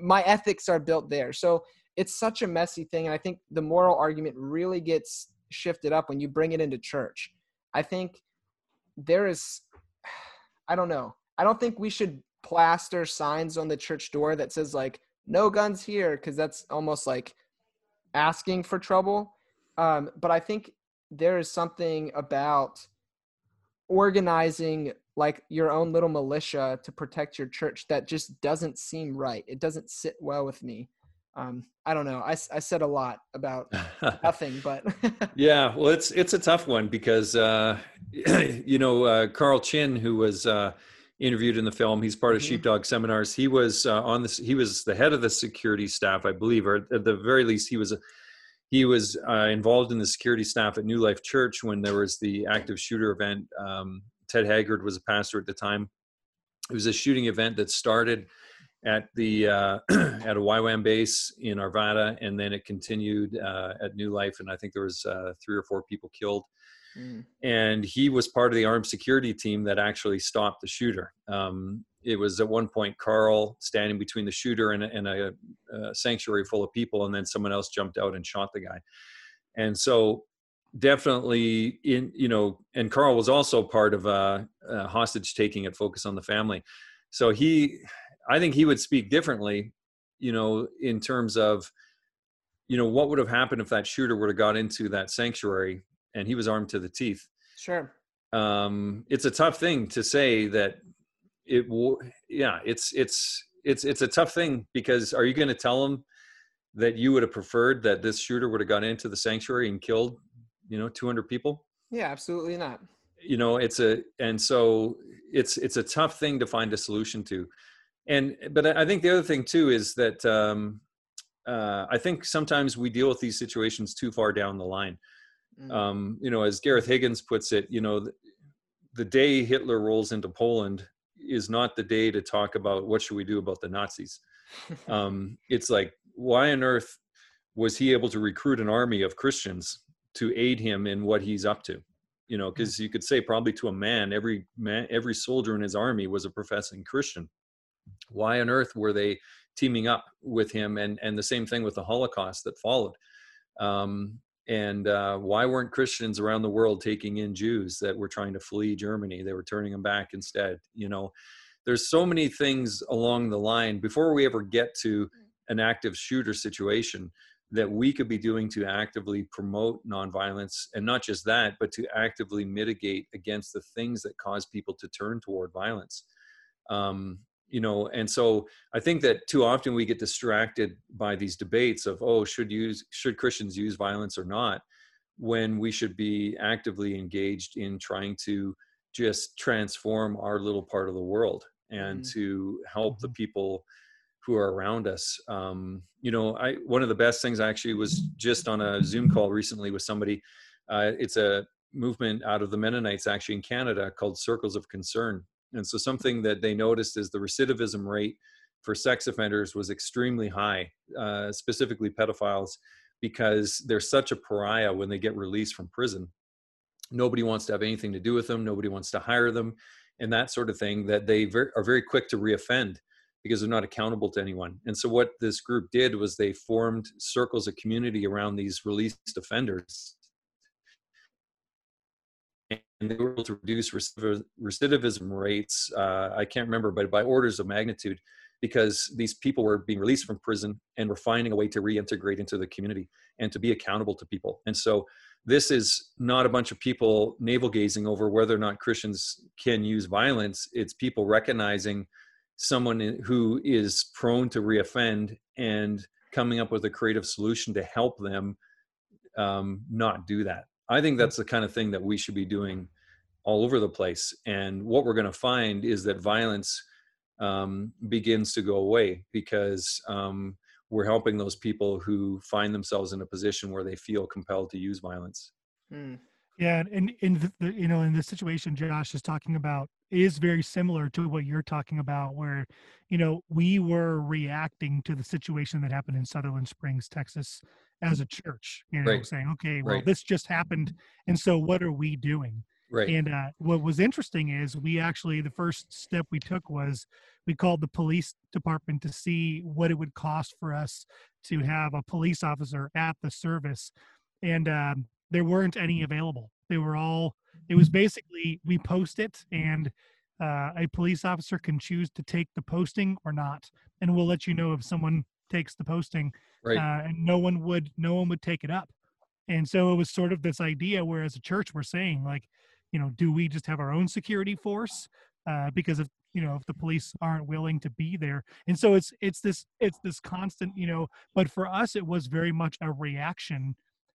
my ethics are built there. So it's such a messy thing and i think the moral argument really gets shifted up when you bring it into church. I think there is i don't know i don't think we should plaster signs on the church door that says like no guns here because that's almost like asking for trouble. Um, but I think there is something about organizing like your own little militia to protect your church that just doesn't seem right. It doesn't sit well with me. Um, I don't know. I, I said a lot about nothing, but yeah, well, it's it's a tough one because uh, you know uh, Carl Chinn, who was uh, interviewed in the film, he's part of mm-hmm. Sheepdog Seminars. He was uh, on this. He was the head of the security staff, I believe, or at the very least, he was a, he was uh, involved in the security staff at New Life Church when there was the active shooter event. Um, Ted Haggard was a pastor at the time. It was a shooting event that started at the uh, at a YWAM base in Arvada, and then it continued uh, at New Life, and I think there was uh, three or four people killed. Mm. And he was part of the armed security team that actually stopped the shooter. Um, it was at one point Carl standing between the shooter and, and a, a, sanctuary full of people, and then someone else jumped out and shot the guy. And so, definitely, in you know, and Carl was also part of a, a hostage taking at Focus on the Family. So he, I think he would speak differently, you know, in terms of, you know, what would have happened if that shooter would have got into that sanctuary and he was armed to the teeth. Sure. Um, it's a tough thing to say that it. Will. Yeah, it's it's it's it's a tough thing because are you going to tell him that you would have preferred that this shooter would have gone into the sanctuary and killed, you know, 200 people? Yeah, absolutely not. You know, it's a and so it's it's a tough thing to find a solution to and but i think the other thing too is that um, uh, i think sometimes we deal with these situations too far down the line mm. um, you know as gareth higgins puts it you know the, the day hitler rolls into poland is not the day to talk about what should we do about the nazis. Um, it's like why on earth was he able to recruit an army of christians to aid him in what he's up to? You know because mm. you could say probably to a man every man every soldier in his army was a professing christian. Why on earth were they teaming up with him? And and the same thing with the holocaust that followed. Um, and uh, why weren't christians around the world taking in jews that were trying to flee germany? They were turning them back instead you know? There's so many things along the line before we ever get to an active shooter situation that we could be doing to actively promote nonviolence and not just that but to actively mitigate against the things that cause people to turn toward violence. Um, you know and so i think that too often we get distracted by these debates of oh should use should christians use violence or not when we should be actively engaged in trying to just transform our little part of the world and mm-hmm. to help the mm-hmm. people who are around us um, you know i one of the best things actually was just on a zoom call recently with somebody uh, it's a movement out of the mennonites actually in canada called circles of concern and so something that they noticed is the recidivism rate for sex offenders was extremely high, uh, specifically pedophiles, because they're such a pariah when they get released from prison. Nobody wants to have anything to do with them. Nobody wants to hire them, and that sort of thing. That they ver- are very quick to reoffend because they're not accountable to anyone. And so what this group did was they formed circles of community around these released offenders and they were able to reduce recidivism rates. Uh, I can't remember, but by orders of magnitude, because these people were being released from prison and were finding a way to reintegrate into the community and to be accountable to people. And so, this is not a bunch of people navel gazing over whether or not Christians can use violence. It's people recognizing someone who is prone to reoffend and coming up with a creative solution to help them um, not do that. I think that's the kind of thing that we should be doing all over the place. And what we're going to find is that violence um, begins to go away because um, we're helping those people who find themselves in a position where they feel compelled to use violence. Hmm. Yeah, and in the, you know in the situation Josh is talking about is very similar to what you're talking about, where you know we were reacting to the situation that happened in Sutherland Springs, Texas, as a church. You know, right. saying, okay, well, right. this just happened, and so what are we doing? Right. And uh, what was interesting is we actually the first step we took was we called the police department to see what it would cost for us to have a police officer at the service, and um, there weren't any available. They were all. It was basically we post it and. Uh, a police officer can choose to take the posting or not, and we'll let you know if someone takes the posting right. uh, and no one would no one would take it up and so it was sort of this idea where as a church we're saying like you know do we just have our own security force uh, because of you know if the police aren't willing to be there and so it's it's this it's this constant you know but for us it was very much a reaction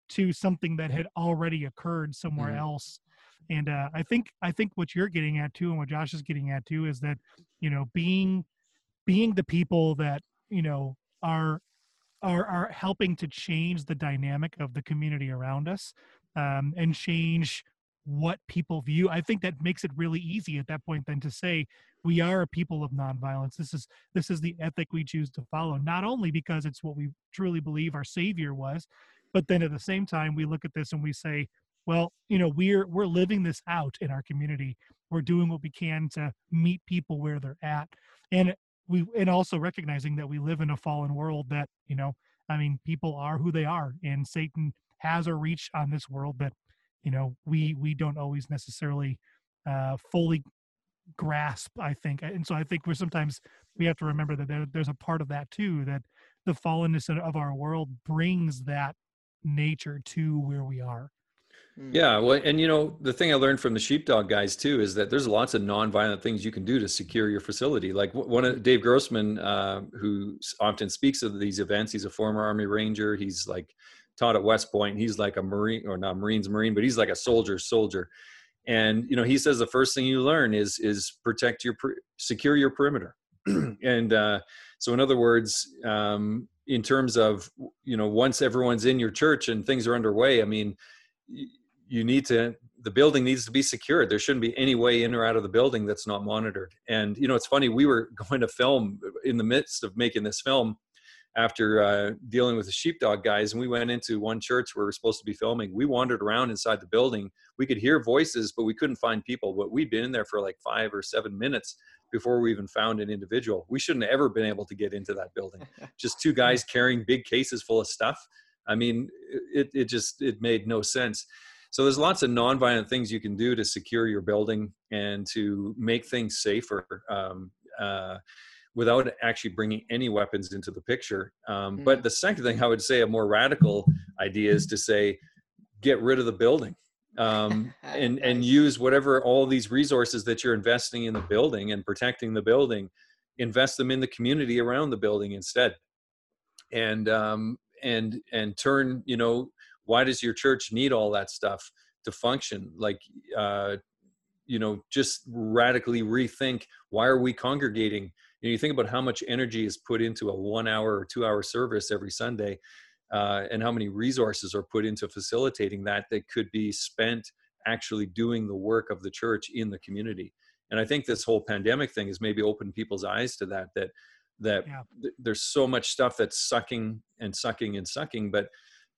to something that had already occurred somewhere mm-hmm. else and uh, i think i think what you're getting at too and what josh is getting at too is that you know being being the people that you know are are are helping to change the dynamic of the community around us um, and change what people view. I think that makes it really easy at that point then to say we are a people of nonviolence. This is this is the ethic we choose to follow. Not only because it's what we truly believe our Savior was, but then at the same time we look at this and we say, well, you know, we're we're living this out in our community. We're doing what we can to meet people where they're at. And we and also recognizing that we live in a fallen world that you know i mean people are who they are and satan has a reach on this world that you know we we don't always necessarily uh fully grasp i think and so i think we're sometimes we have to remember that there, there's a part of that too that the fallenness of our world brings that nature to where we are. Mm. Yeah, well, and you know, the thing I learned from the sheepdog guys too is that there's lots of non-violent things you can do to secure your facility. Like one of Dave Grossman, uh, who often speaks of these events. He's a former Army Ranger. He's like taught at West Point. He's like a Marine, or not Marines Marine, but he's like a soldier soldier. And you know, he says the first thing you learn is is protect your secure your perimeter. and uh, so, in other words, um, in terms of you know, once everyone's in your church and things are underway, I mean you need to the building needs to be secured. There shouldn't be any way in or out of the building that's not monitored. And you know it's funny we were going to film in the midst of making this film after uh, dealing with the sheepdog guys and we went into one church where we are supposed to be filming. We wandered around inside the building. We could hear voices but we couldn't find people. But we'd been in there for like five or seven minutes before we even found an individual. We shouldn't have ever been able to get into that building. Just two guys carrying big cases full of stuff. I mean it, it just it made no sense so there's lots of nonviolent things you can do to secure your building and to make things safer um, uh, without actually bringing any weapons into the picture. Um, mm. But the second thing I would say, a more radical idea is to say, get rid of the building. Um, and and use whatever all these resources that you're investing in the building and protecting the building, invest them in the community around the building instead, and um, and and turn you know why does your church need all that stuff to function? Like uh, you know just radically rethink why are we congregating? You, know, you think about how much energy is put into a one hour or two hour service every sunday uh, and how many resources are put into facilitating that that could be spent actually doing the work of the church in the community. And i think this whole pandemic thing has maybe opened people's eyes to that that that yeah. th- there's so much stuff that's sucking and sucking and sucking but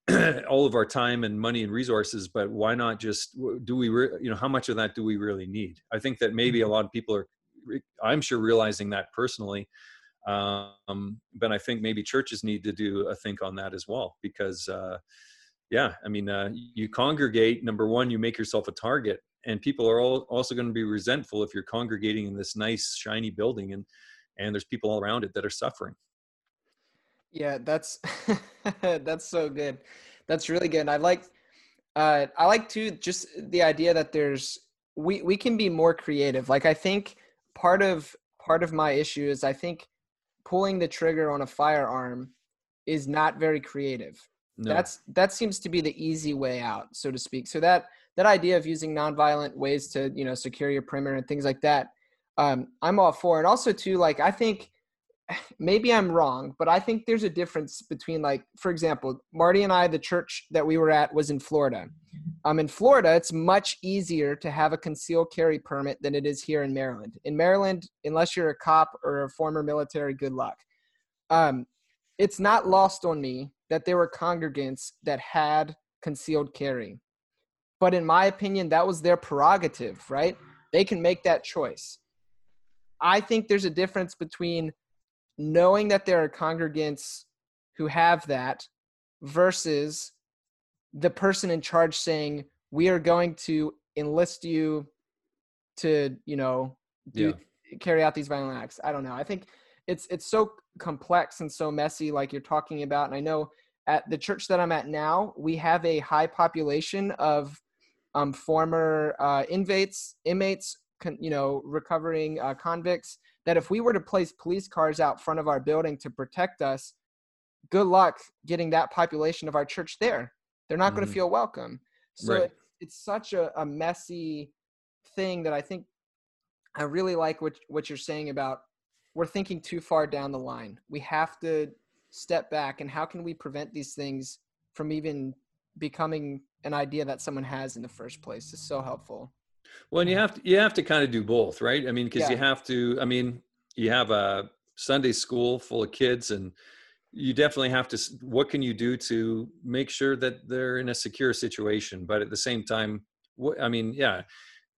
all of our time and money and resources but why not just do we re- you know how much of that do we really need i think that maybe a mm-hmm. lot of people are i'm sure realizing that personally um, but i think maybe churches need to do a think on that as well because uh, yeah i mean uh, you congregate number one you make yourself a target and people are all also going to be resentful if you're congregating in this nice shiny building and and there's people all around it that are suffering yeah, that's that's so good. That's really good. I like uh I like too just the idea that there's we we can be more creative. Like I think part of part of my issue is I think pulling the trigger on a firearm is not very creative. No. That's that seems to be the easy way out, so to speak. So that that idea of using nonviolent ways to you know secure your perimeter and things like that, um, I'm all for. And also too, like I think maybe I'm wrong, but I think there's a difference between like, for example, Marty and I, the church that we were at was in Florida. Um, in Florida, it's much easier to have a concealed carry permit than it is here in Maryland. In Maryland, unless you're a cop or a former military, good luck. Um, it's not lost on me that there were congregants that had concealed carry. But in my opinion, that was their prerogative, right? They can make that choice. I think there's a difference between knowing that there are congregants who have that versus the person in charge saying we are going to enlist you to you know do yeah. carry out these violent acts i don't know i think it's it's so complex and so messy like you're talking about and i know at the church that i'm at now we have a high population of um, former uh, inmates inmates con, you know recovering uh, convicts that if we were to place police cars out front of our building to protect us, good luck getting that population of our church there. They're not mm-hmm. going to feel welcome. So right. it, it's such a, a messy thing that I think I really like what what you're saying about we're thinking too far down the line. We have to step back and how can we prevent these things from even becoming an idea that someone has in the first place is so helpful. Well, and you have to you have to kind of do both, right? I mean, because yeah. you have to. I mean, you have a Sunday school full of kids, and you definitely have to. What can you do to make sure that they're in a secure situation? But at the same time, what I mean, yeah,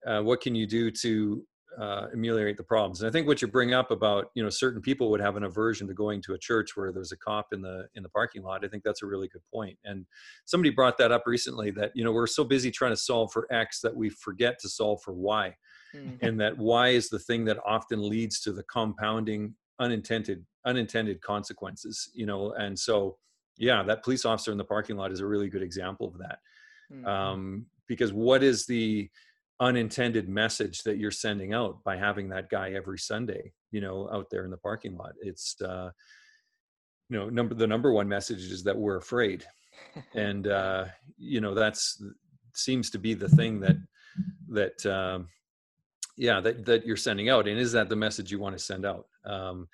uh, what can you do to uh, ameliorate the problems. And I think what you bring up about you know certain people would have an aversion to going to a church where there's a cop in the in the parking lot. I think that's a really good point. And somebody brought that up recently that you know we're so busy trying to solve for X that we forget to solve for Y, mm. and that Y is the thing that often leads to the compounding unintended unintended consequences you know and so yeah that police officer in the parking lot is a really good example of that mm-hmm. um, because what is the unintended message that you're sending out by having that guy every sunday you know out there in the parking lot. It's uh you know number the number one message is that we're afraid. And uh you know that's seems to be the thing that that um yeah that that you're sending out. And is that the message you want to send out? Um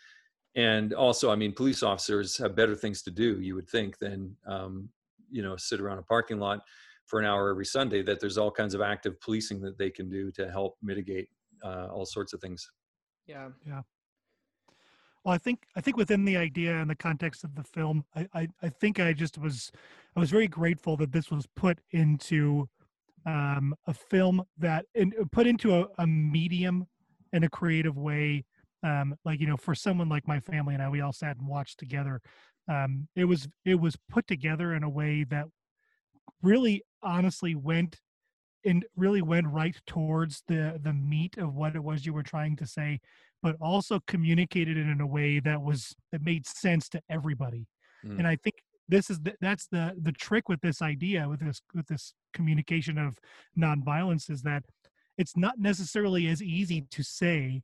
and also i mean police officers have better things to do you would think than um you know sit around a parking lot for an hour every Sunday, that there's all kinds of active policing that they can do to help mitigate uh, all sorts of things. Yeah. Yeah. Well, I think I think within the idea and the context of the film, I, I, I think I just was I was very grateful that this was put into um, a film that and put into a, a medium in a creative way. Um, like you know, for someone like my family and I, we all sat and watched together. Um, it was it was put together in a way that really honestly went and really went right towards the the meat of what it was you were trying to say but also communicated it in a way that was that made sense to everybody mm. and i think this is the, that's the the trick with this idea with this with this communication of nonviolence is that it's not necessarily as easy to say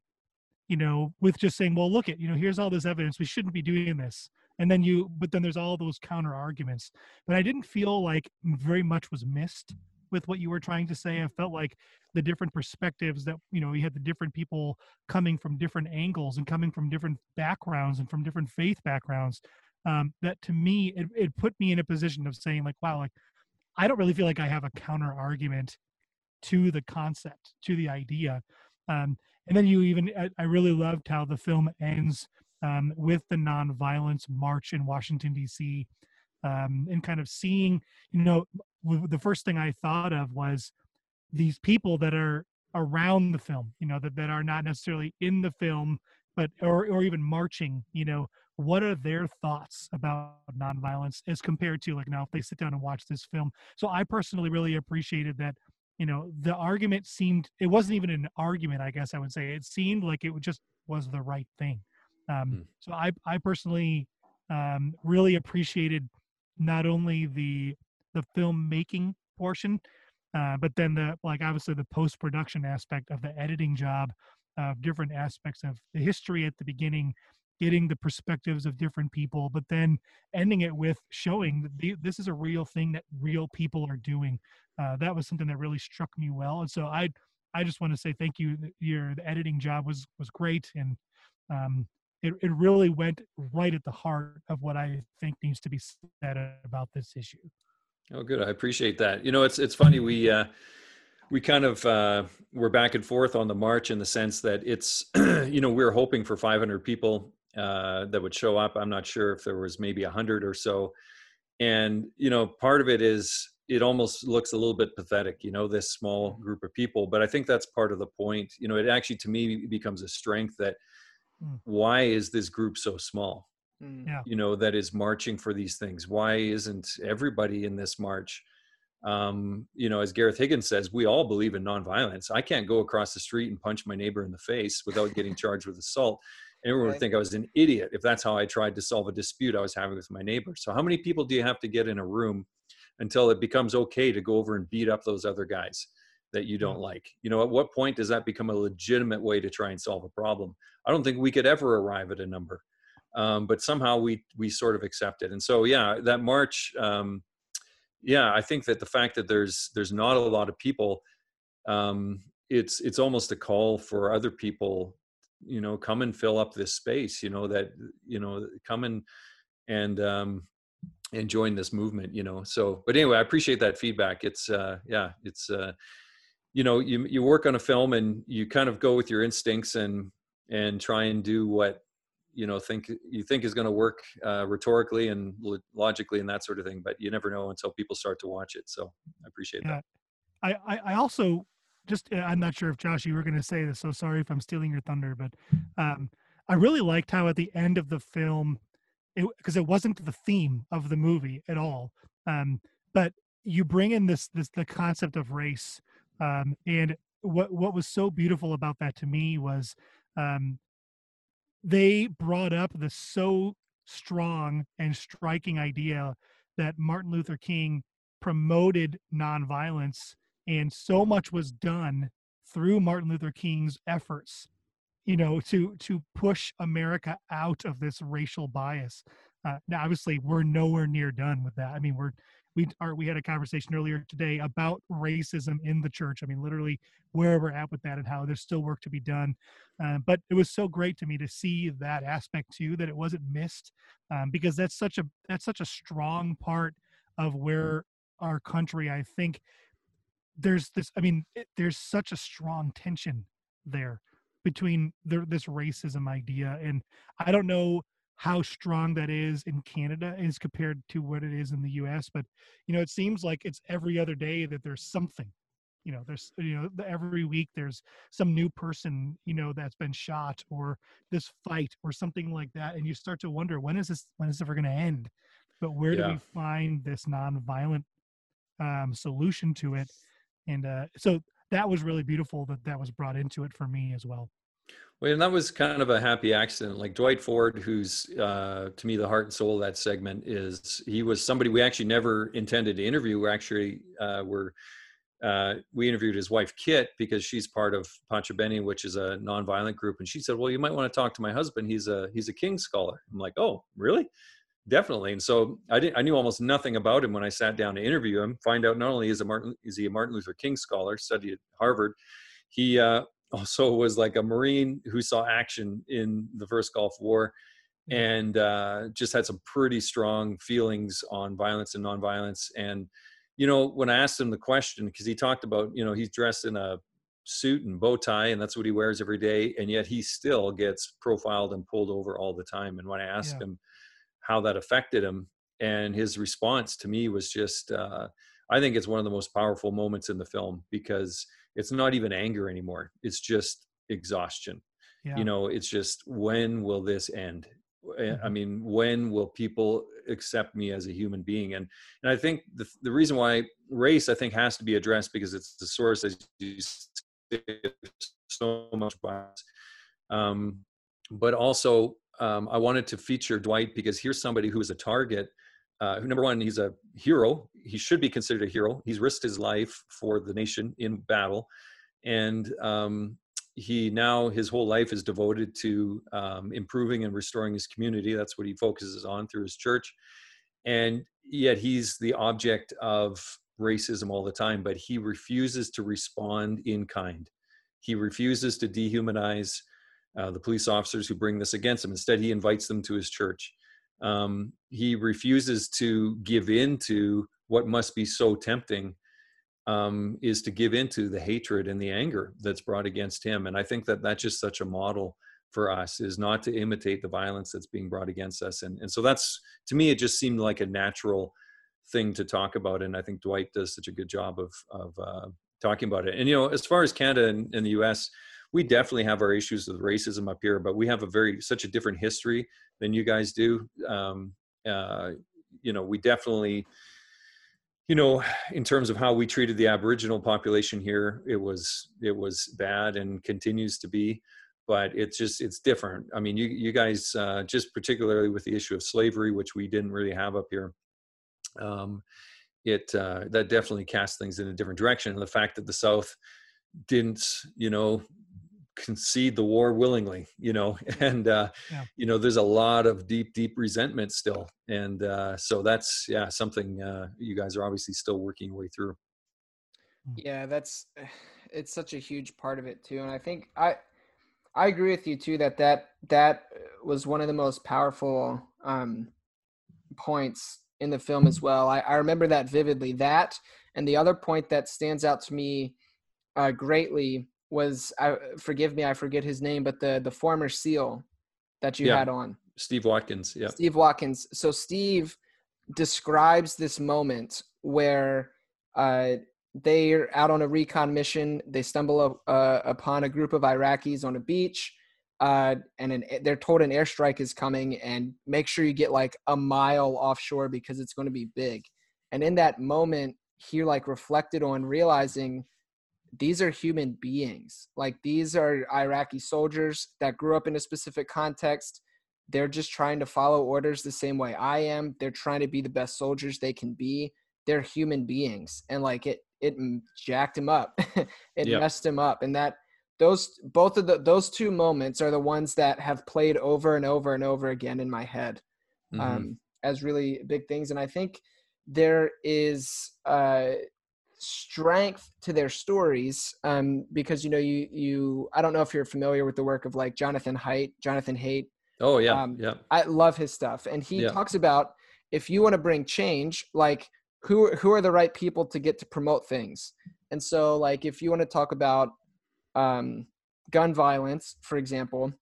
you know with just saying well look at you know here's all this evidence we shouldn't be doing this and then you but then there's all those counter arguments but i didn't feel like very much was missed with what you were trying to say. I felt like the different perspectives that you know you had the different people coming from different angles and coming from different backgrounds and from different faith backgrounds um, that to me it, it put me in a position of saying like wow like i don't really feel like i have a counter argument to the concept to the idea. Um, and then you even I, I really loved how the film ends um, with the nonviolence march in Washington D.C. Um, and kind of seeing, you know, the first thing I thought of was these people that are around the film, you know, that, that are not necessarily in the film, but or or even marching, you know, what are their thoughts about nonviolence as compared to like now if they sit down and watch this film. So I personally really appreciated that you know the argument seemed it wasn't even an argument i guess i would say it seemed like it just was the right thing um, mm. So I I personally um, really appreciated not only the the filmmaking portion, uh, but then the like obviously the post production aspect of the editing job of different aspects of the history at the beginning, getting the perspectives of different people, but then ending it with showing that the, this is a real thing that real people are doing. Uh, that was something that really struck me well, and so I I just want to say thank you. Your the editing job was was great, and um, it, it really went right at the heart of what I think needs to be said about this issue. Oh, good. I appreciate that. You know, it's it's funny we uh, we kind of uh, we're back and forth on the march in the sense that it's you know we are hoping for 500 people uh, that would show up. I'm not sure if there was maybe 100 or so, and you know part of it is it almost looks a little bit pathetic, you know, this small group of people. But I think that's part of the point. You know, it actually to me becomes a strength that mm. why is this group so small? Mm. yeah. you know that is marching for these things. Why isn't everybody in this march? Um, you know as gareth higgins says we all believe in nonviolence. I can't go across the street and punch my neighbor in the face without getting charged with assault. Everyone would think i was an idiot if that's how i tried to solve a dispute i was having with my neighbor. So how many people do you have to get in a room until it becomes okay to go over and beat up those other guys that you don't like. You know at what point does that become a legitimate way to try and solve a problem? I don't think we could ever arrive at a number um, but somehow we we sort of accept it. And so yeah that march um, yeah i think that the fact that there's there's not a lot of people um, it's it's almost a call for other people you know come and fill up this space you know that you know come and and um and join this movement you know. So but anyway i appreciate that feedback. It's uh yeah it's uh you know you you work on a film and you kind of go with your instincts and and try and do what you know think you think is going to work uh, rhetorically and logically and that sort of thing but you never know until people start to watch it so i appreciate yeah. that I, I also just uh, i'm not sure if josh you were going to say this so sorry if i'm stealing your thunder but um, i really liked how at the end of the film because it, it, wasn't the theme of the movie at all um, but you bring in this this the concept of race um, and what what was so beautiful about that to me was um, they brought up the so strong and striking idea that Martin Luther King promoted nonviolence, and so much was done through Martin Luther King's efforts, you know, to to push America out of this racial bias. Uh, now, obviously, we're nowhere near done with that. I mean, we're we are we had a conversation earlier today about racism in the church. I mean, literally where we're at with that and how there's still work to be done. Uh, but it was so great to me to see that aspect too, that it wasn't missed, um, because that's such a that's such a strong part of where our country, I think, there's this. I mean, it, there's such a strong tension there between the, this racism idea, and I don't know how strong that is in Canada is compared to what it is in the US. But, you know, it seems like it's every other day that there's something, you know, there's, you know, every week there's some new person, you know, that's been shot or this fight or something like that. And you start to wonder, when is this, when is it ever going to end? But where yeah. do we find this nonviolent um, solution to it? And uh, so that was really beautiful that that was brought into it for me as well. Well, and that was kind of a happy accident. Like Dwight Ford, who's uh, to me the heart and soul of that segment, is he was somebody we actually never intended to interview. We actually uh, were uh, we interviewed his wife Kit because she's part of Pace Bene, which is a nonviolent group, and she said, "Well, you might want to talk to my husband. He's a he's a King scholar." I'm like, "Oh, really?" Definitely. And so I didn't. I knew almost nothing about him when I sat down to interview him. Find out not only is a Martin is he a Martin Luther King scholar, studied at Harvard. He uh, also was like a Marine who saw action in the first Gulf War and uh, just had some pretty strong feelings on violence and nonviolence. And, you know, when I asked him the question, because he talked about, you know, he's dressed in a suit and bow tie and that's what he wears every day. And yet he still gets profiled and pulled over all the time. And when I asked yeah. him how that affected him, and his response to me was just, uh, I think it's one of the most powerful moments in the film because it's not even anger anymore it's just exhaustion yeah. you know it's just when will this end mm-hmm. i mean when will people accept me as a human being and and i think the, the reason why race i think has to be addressed because it's the source as you say, so much bias um, but also um, i wanted to feature dwight because here's somebody who is a target uh, number one, he's a hero. He should be considered a hero. He's risked his life for the nation in battle, and um, he now his whole life is devoted to um, improving and restoring his community. That's what he focuses on through his church, and yet he's the object of racism all the time. But he refuses to respond in kind. He refuses to dehumanize uh, the police officers who bring this against him. Instead, he invites them to his church um, he refuses to give in to what must be so tempting um, is to give into the hatred and the anger that's brought against him. And i think that that's just such a model for us is not to imitate the violence that's being brought against us. And, and so that's to me it just seemed like a natural thing to talk about. And i think dwight does such a good job of, of uh, talking about it. And you know as far as canada and, and the us we definitely have our issues with racism up here, but we have a very such a different history than you guys do. Um, uh, you know, we definitely, you know, in terms of how we treated the Aboriginal population here, it was it was bad and continues to be. But it's just it's different. I mean, you you guys uh, just particularly with the issue of slavery, which we didn't really have up here. Um, it uh, that definitely casts things in a different direction. And the fact that the South didn't, you know, concede the war willingly you know and uh yeah. you know there's a lot of deep deep resentment still. And uh so that's yeah something uh you guys are obviously still working your way through. Hmm. yeah that's it's such a huge part of it too. And i think i i agree with you too that that that was one of the most powerful um points in the film as well. I, I remember that vividly. That and the other point that stands out to me uh, greatly was I forgive me, I forget his name, but the the former SEAL that you yeah. had on. Steve Watkins. Yeah. Steve Watkins. So Steve describes this moment where uh, they're out on a recon mission. They stumble uh, upon a group of Iraqis on a beach, uh, and an, they're told an airstrike is coming, and make sure you get like a mile offshore because it's going to be big. And in that moment, he like reflected on realizing these are human beings. Like these are Iraqi soldiers that grew up in a specific context. They're just trying to follow orders the same way I am. They're trying to be the best soldiers they can be. They're human beings, and like it, it jacked him up. it yep. messed him up, and that those both of the those two moments are the ones that have played over and over and over again in my head mm-hmm. um, as really big things. And I think there is uh, strength to their stories um, because you know you you I don't know if you're familiar with the work of like Jonathan Haidt, Jonathan Haidt. Oh yeah, um, yeah. I love his stuff, and he yeah. talks about if you want to bring change, like who who are the right people to get to promote things. And so, like, if you want to talk about um, gun violence, for example,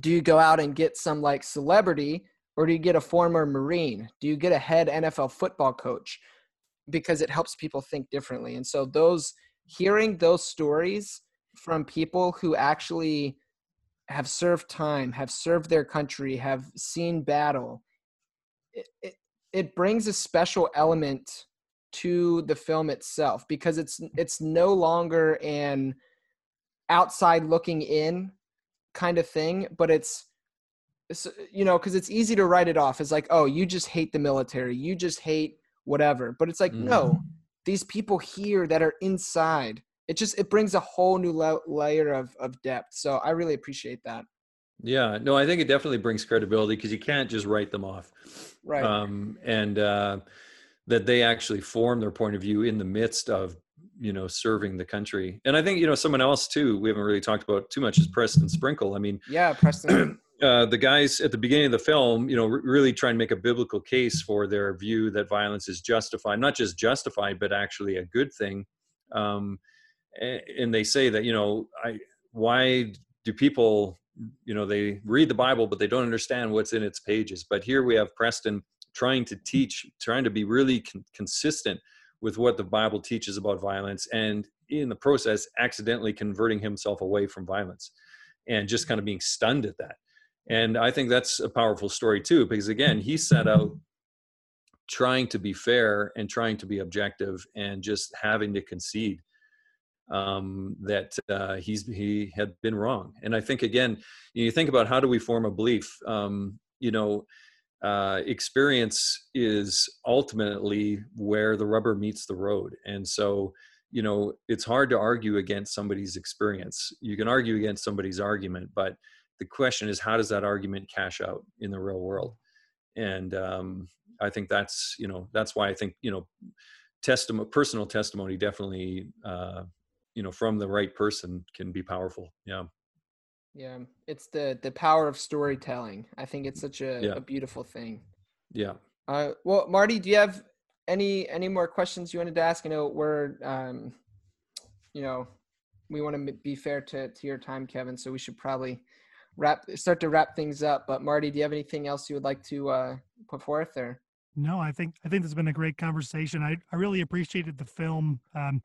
do you go out and get some like celebrity, or do you get a former Marine? Do you get a head NFL football coach? Because it helps people think differently. And so those hearing those stories from people who actually have served time, have served their country, have seen battle, it, it, it brings a special element to the film itself because it's it's no longer an outside looking in kind of thing, but it's you know because it's easy to write it off as like oh you just hate the military you just hate whatever. But it's like, mm. no, these people here that are inside, it just it brings a whole new le- layer of of depth. So I really appreciate that. Yeah, no, I think it definitely brings credibility because you can't just write them off. Right. Um, and uh, that they actually form their point of view in the midst of you know serving the country and i think you know someone else too we haven't really talked about too much is preston sprinkle i mean yeah preston uh, the guys at the beginning of the film, you know, r- really try and make a biblical case for their view that violence is justified, not just justified, but actually a good thing. Um, and, and they say that, you know, I, why do people, you know, they read the Bible, but they don't understand what's in its pages. But here we have Preston trying to teach, trying to be really con- consistent with what the Bible teaches about violence, and in the process, accidentally converting himself away from violence and just kind of being stunned at that and I think that's a powerful story too, because again, he set out trying to be fair and trying to be objective and just having to concede um, that uh, he's he had been wrong. And I think again, you think about how do we form a belief? Um, you know, uh, experience is ultimately where the rubber meets the road, and so you know it's hard to argue against somebody's experience. You can argue against somebody's argument, but the question is how does that argument cash out in the real world? And um, i think that's you know that's why i think you know testimony personal testimony definitely uh, you know from the right person can be powerful. Yeah. Yeah. It's the the power of storytelling. I think it's such a, yeah. a beautiful thing. Yeah. Uh, well marty do you have any any more questions you wanted to ask? You know we're um you know we want to be fair to to your time kevin so we should probably wrap start to wrap things up. But Marty, do you have anything else you would like to uh, put forth there? No, I think I think this has been a great conversation. I, I really appreciated the film. Um,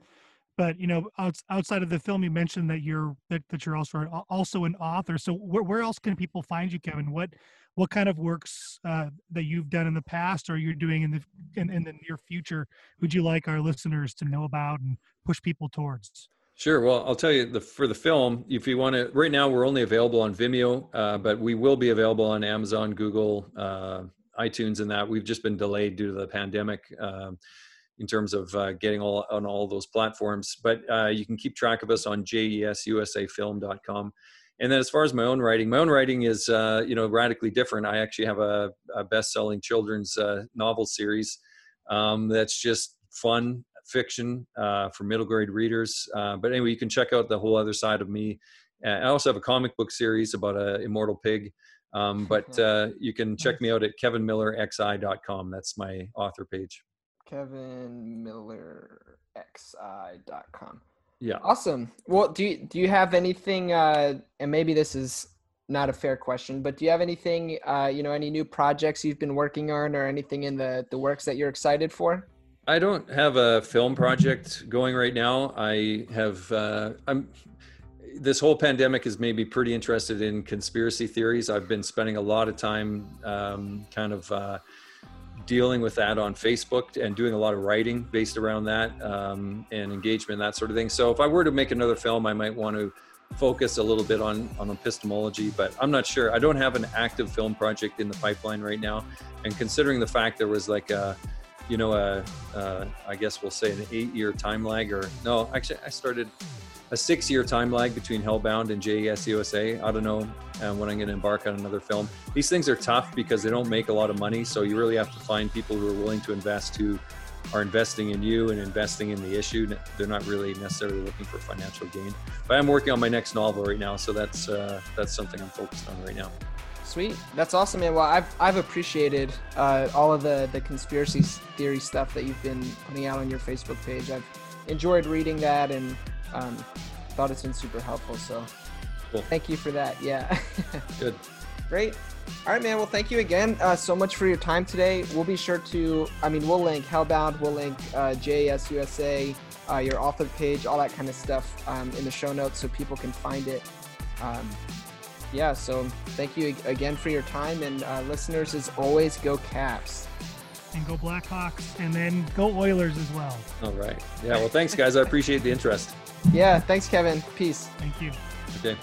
but you know, outside of the film, you mentioned that you're that, that you're also also an author. So where, where else can people find you, Kevin? What what kind of works uh, that you've done in the past or you're doing in the in, in the near future would you like our listeners to know about and push people towards? Sure. Well, I'll tell you the for the film, if you want to, right now we're only available on Vimeo, uh, but we will be available on Amazon, Google, uh, iTunes, and that. We've just been delayed due to the pandemic uh, in terms of uh, getting all on all those platforms. But uh, you can keep track of us on jesusafilm.com. And then, as far as my own writing, my own writing is uh, you know radically different. I actually have a, a best-selling children's novel series um, that's just fun fiction uh, for middle grade readers. Uh, but anyway, you can check out the whole other side of me. Uh, I also have a comic book series about a immortal pig. Um, but uh, you can check me out at kevinmillerxi.com. That's my author page. kevinmillerxi.com. Yeah. Awesome. Well, do you, do you have anything, uh, and maybe this is not a fair question, but do you have anything, uh, you know, any new projects you've been working on or anything in the, the works that you're excited for? I don't have a film project going right now. I have uh, I'm this whole pandemic has made me pretty interested in conspiracy theories. I've been spending a lot of time um, kind of uh, dealing with that on Facebook and doing a lot of writing based around that um, and engagement, that sort of thing. So if I were to make another film, I might want to focus a little bit on on epistemology, but I'm not sure. I don't have an active film project in the pipeline right now, and considering the fact there was like a you know, a, a I guess we'll say an eight-year time lag, or no, actually, I started a six-year time lag between Hellbound and JES USA. I don't know um, when I'm going to embark on another film. These things are tough because they don't make a lot of money, so you really have to find people who are willing to invest who are investing in you and investing in the issue. They're not really necessarily looking for financial gain. But I'm working on my next novel right now, so that's uh, that's something I'm focused on right now. Sweet, that's awesome, man. Well, I've I've appreciated uh, all of the the conspiracy theory stuff that you've been putting out on your Facebook page. I've enjoyed reading that and um, thought it's been super helpful. So, cool. thank you for that. Yeah. Good. Great. All right, man. Well, thank you again uh, so much for your time today. We'll be sure to, I mean, we'll link Hellbound, we'll link uh, J.E.S.U.S.A., uh, your author page, all that kind of stuff um, in the show notes so people can find it. Um, yeah, so thank you again for your time. And uh, listeners, as always, go Caps. And go Blackhawks, and then go Oilers as well. All right. Yeah, well, thanks, guys. I appreciate the interest. Yeah, thanks, Kevin. Peace. Thank you. Okay.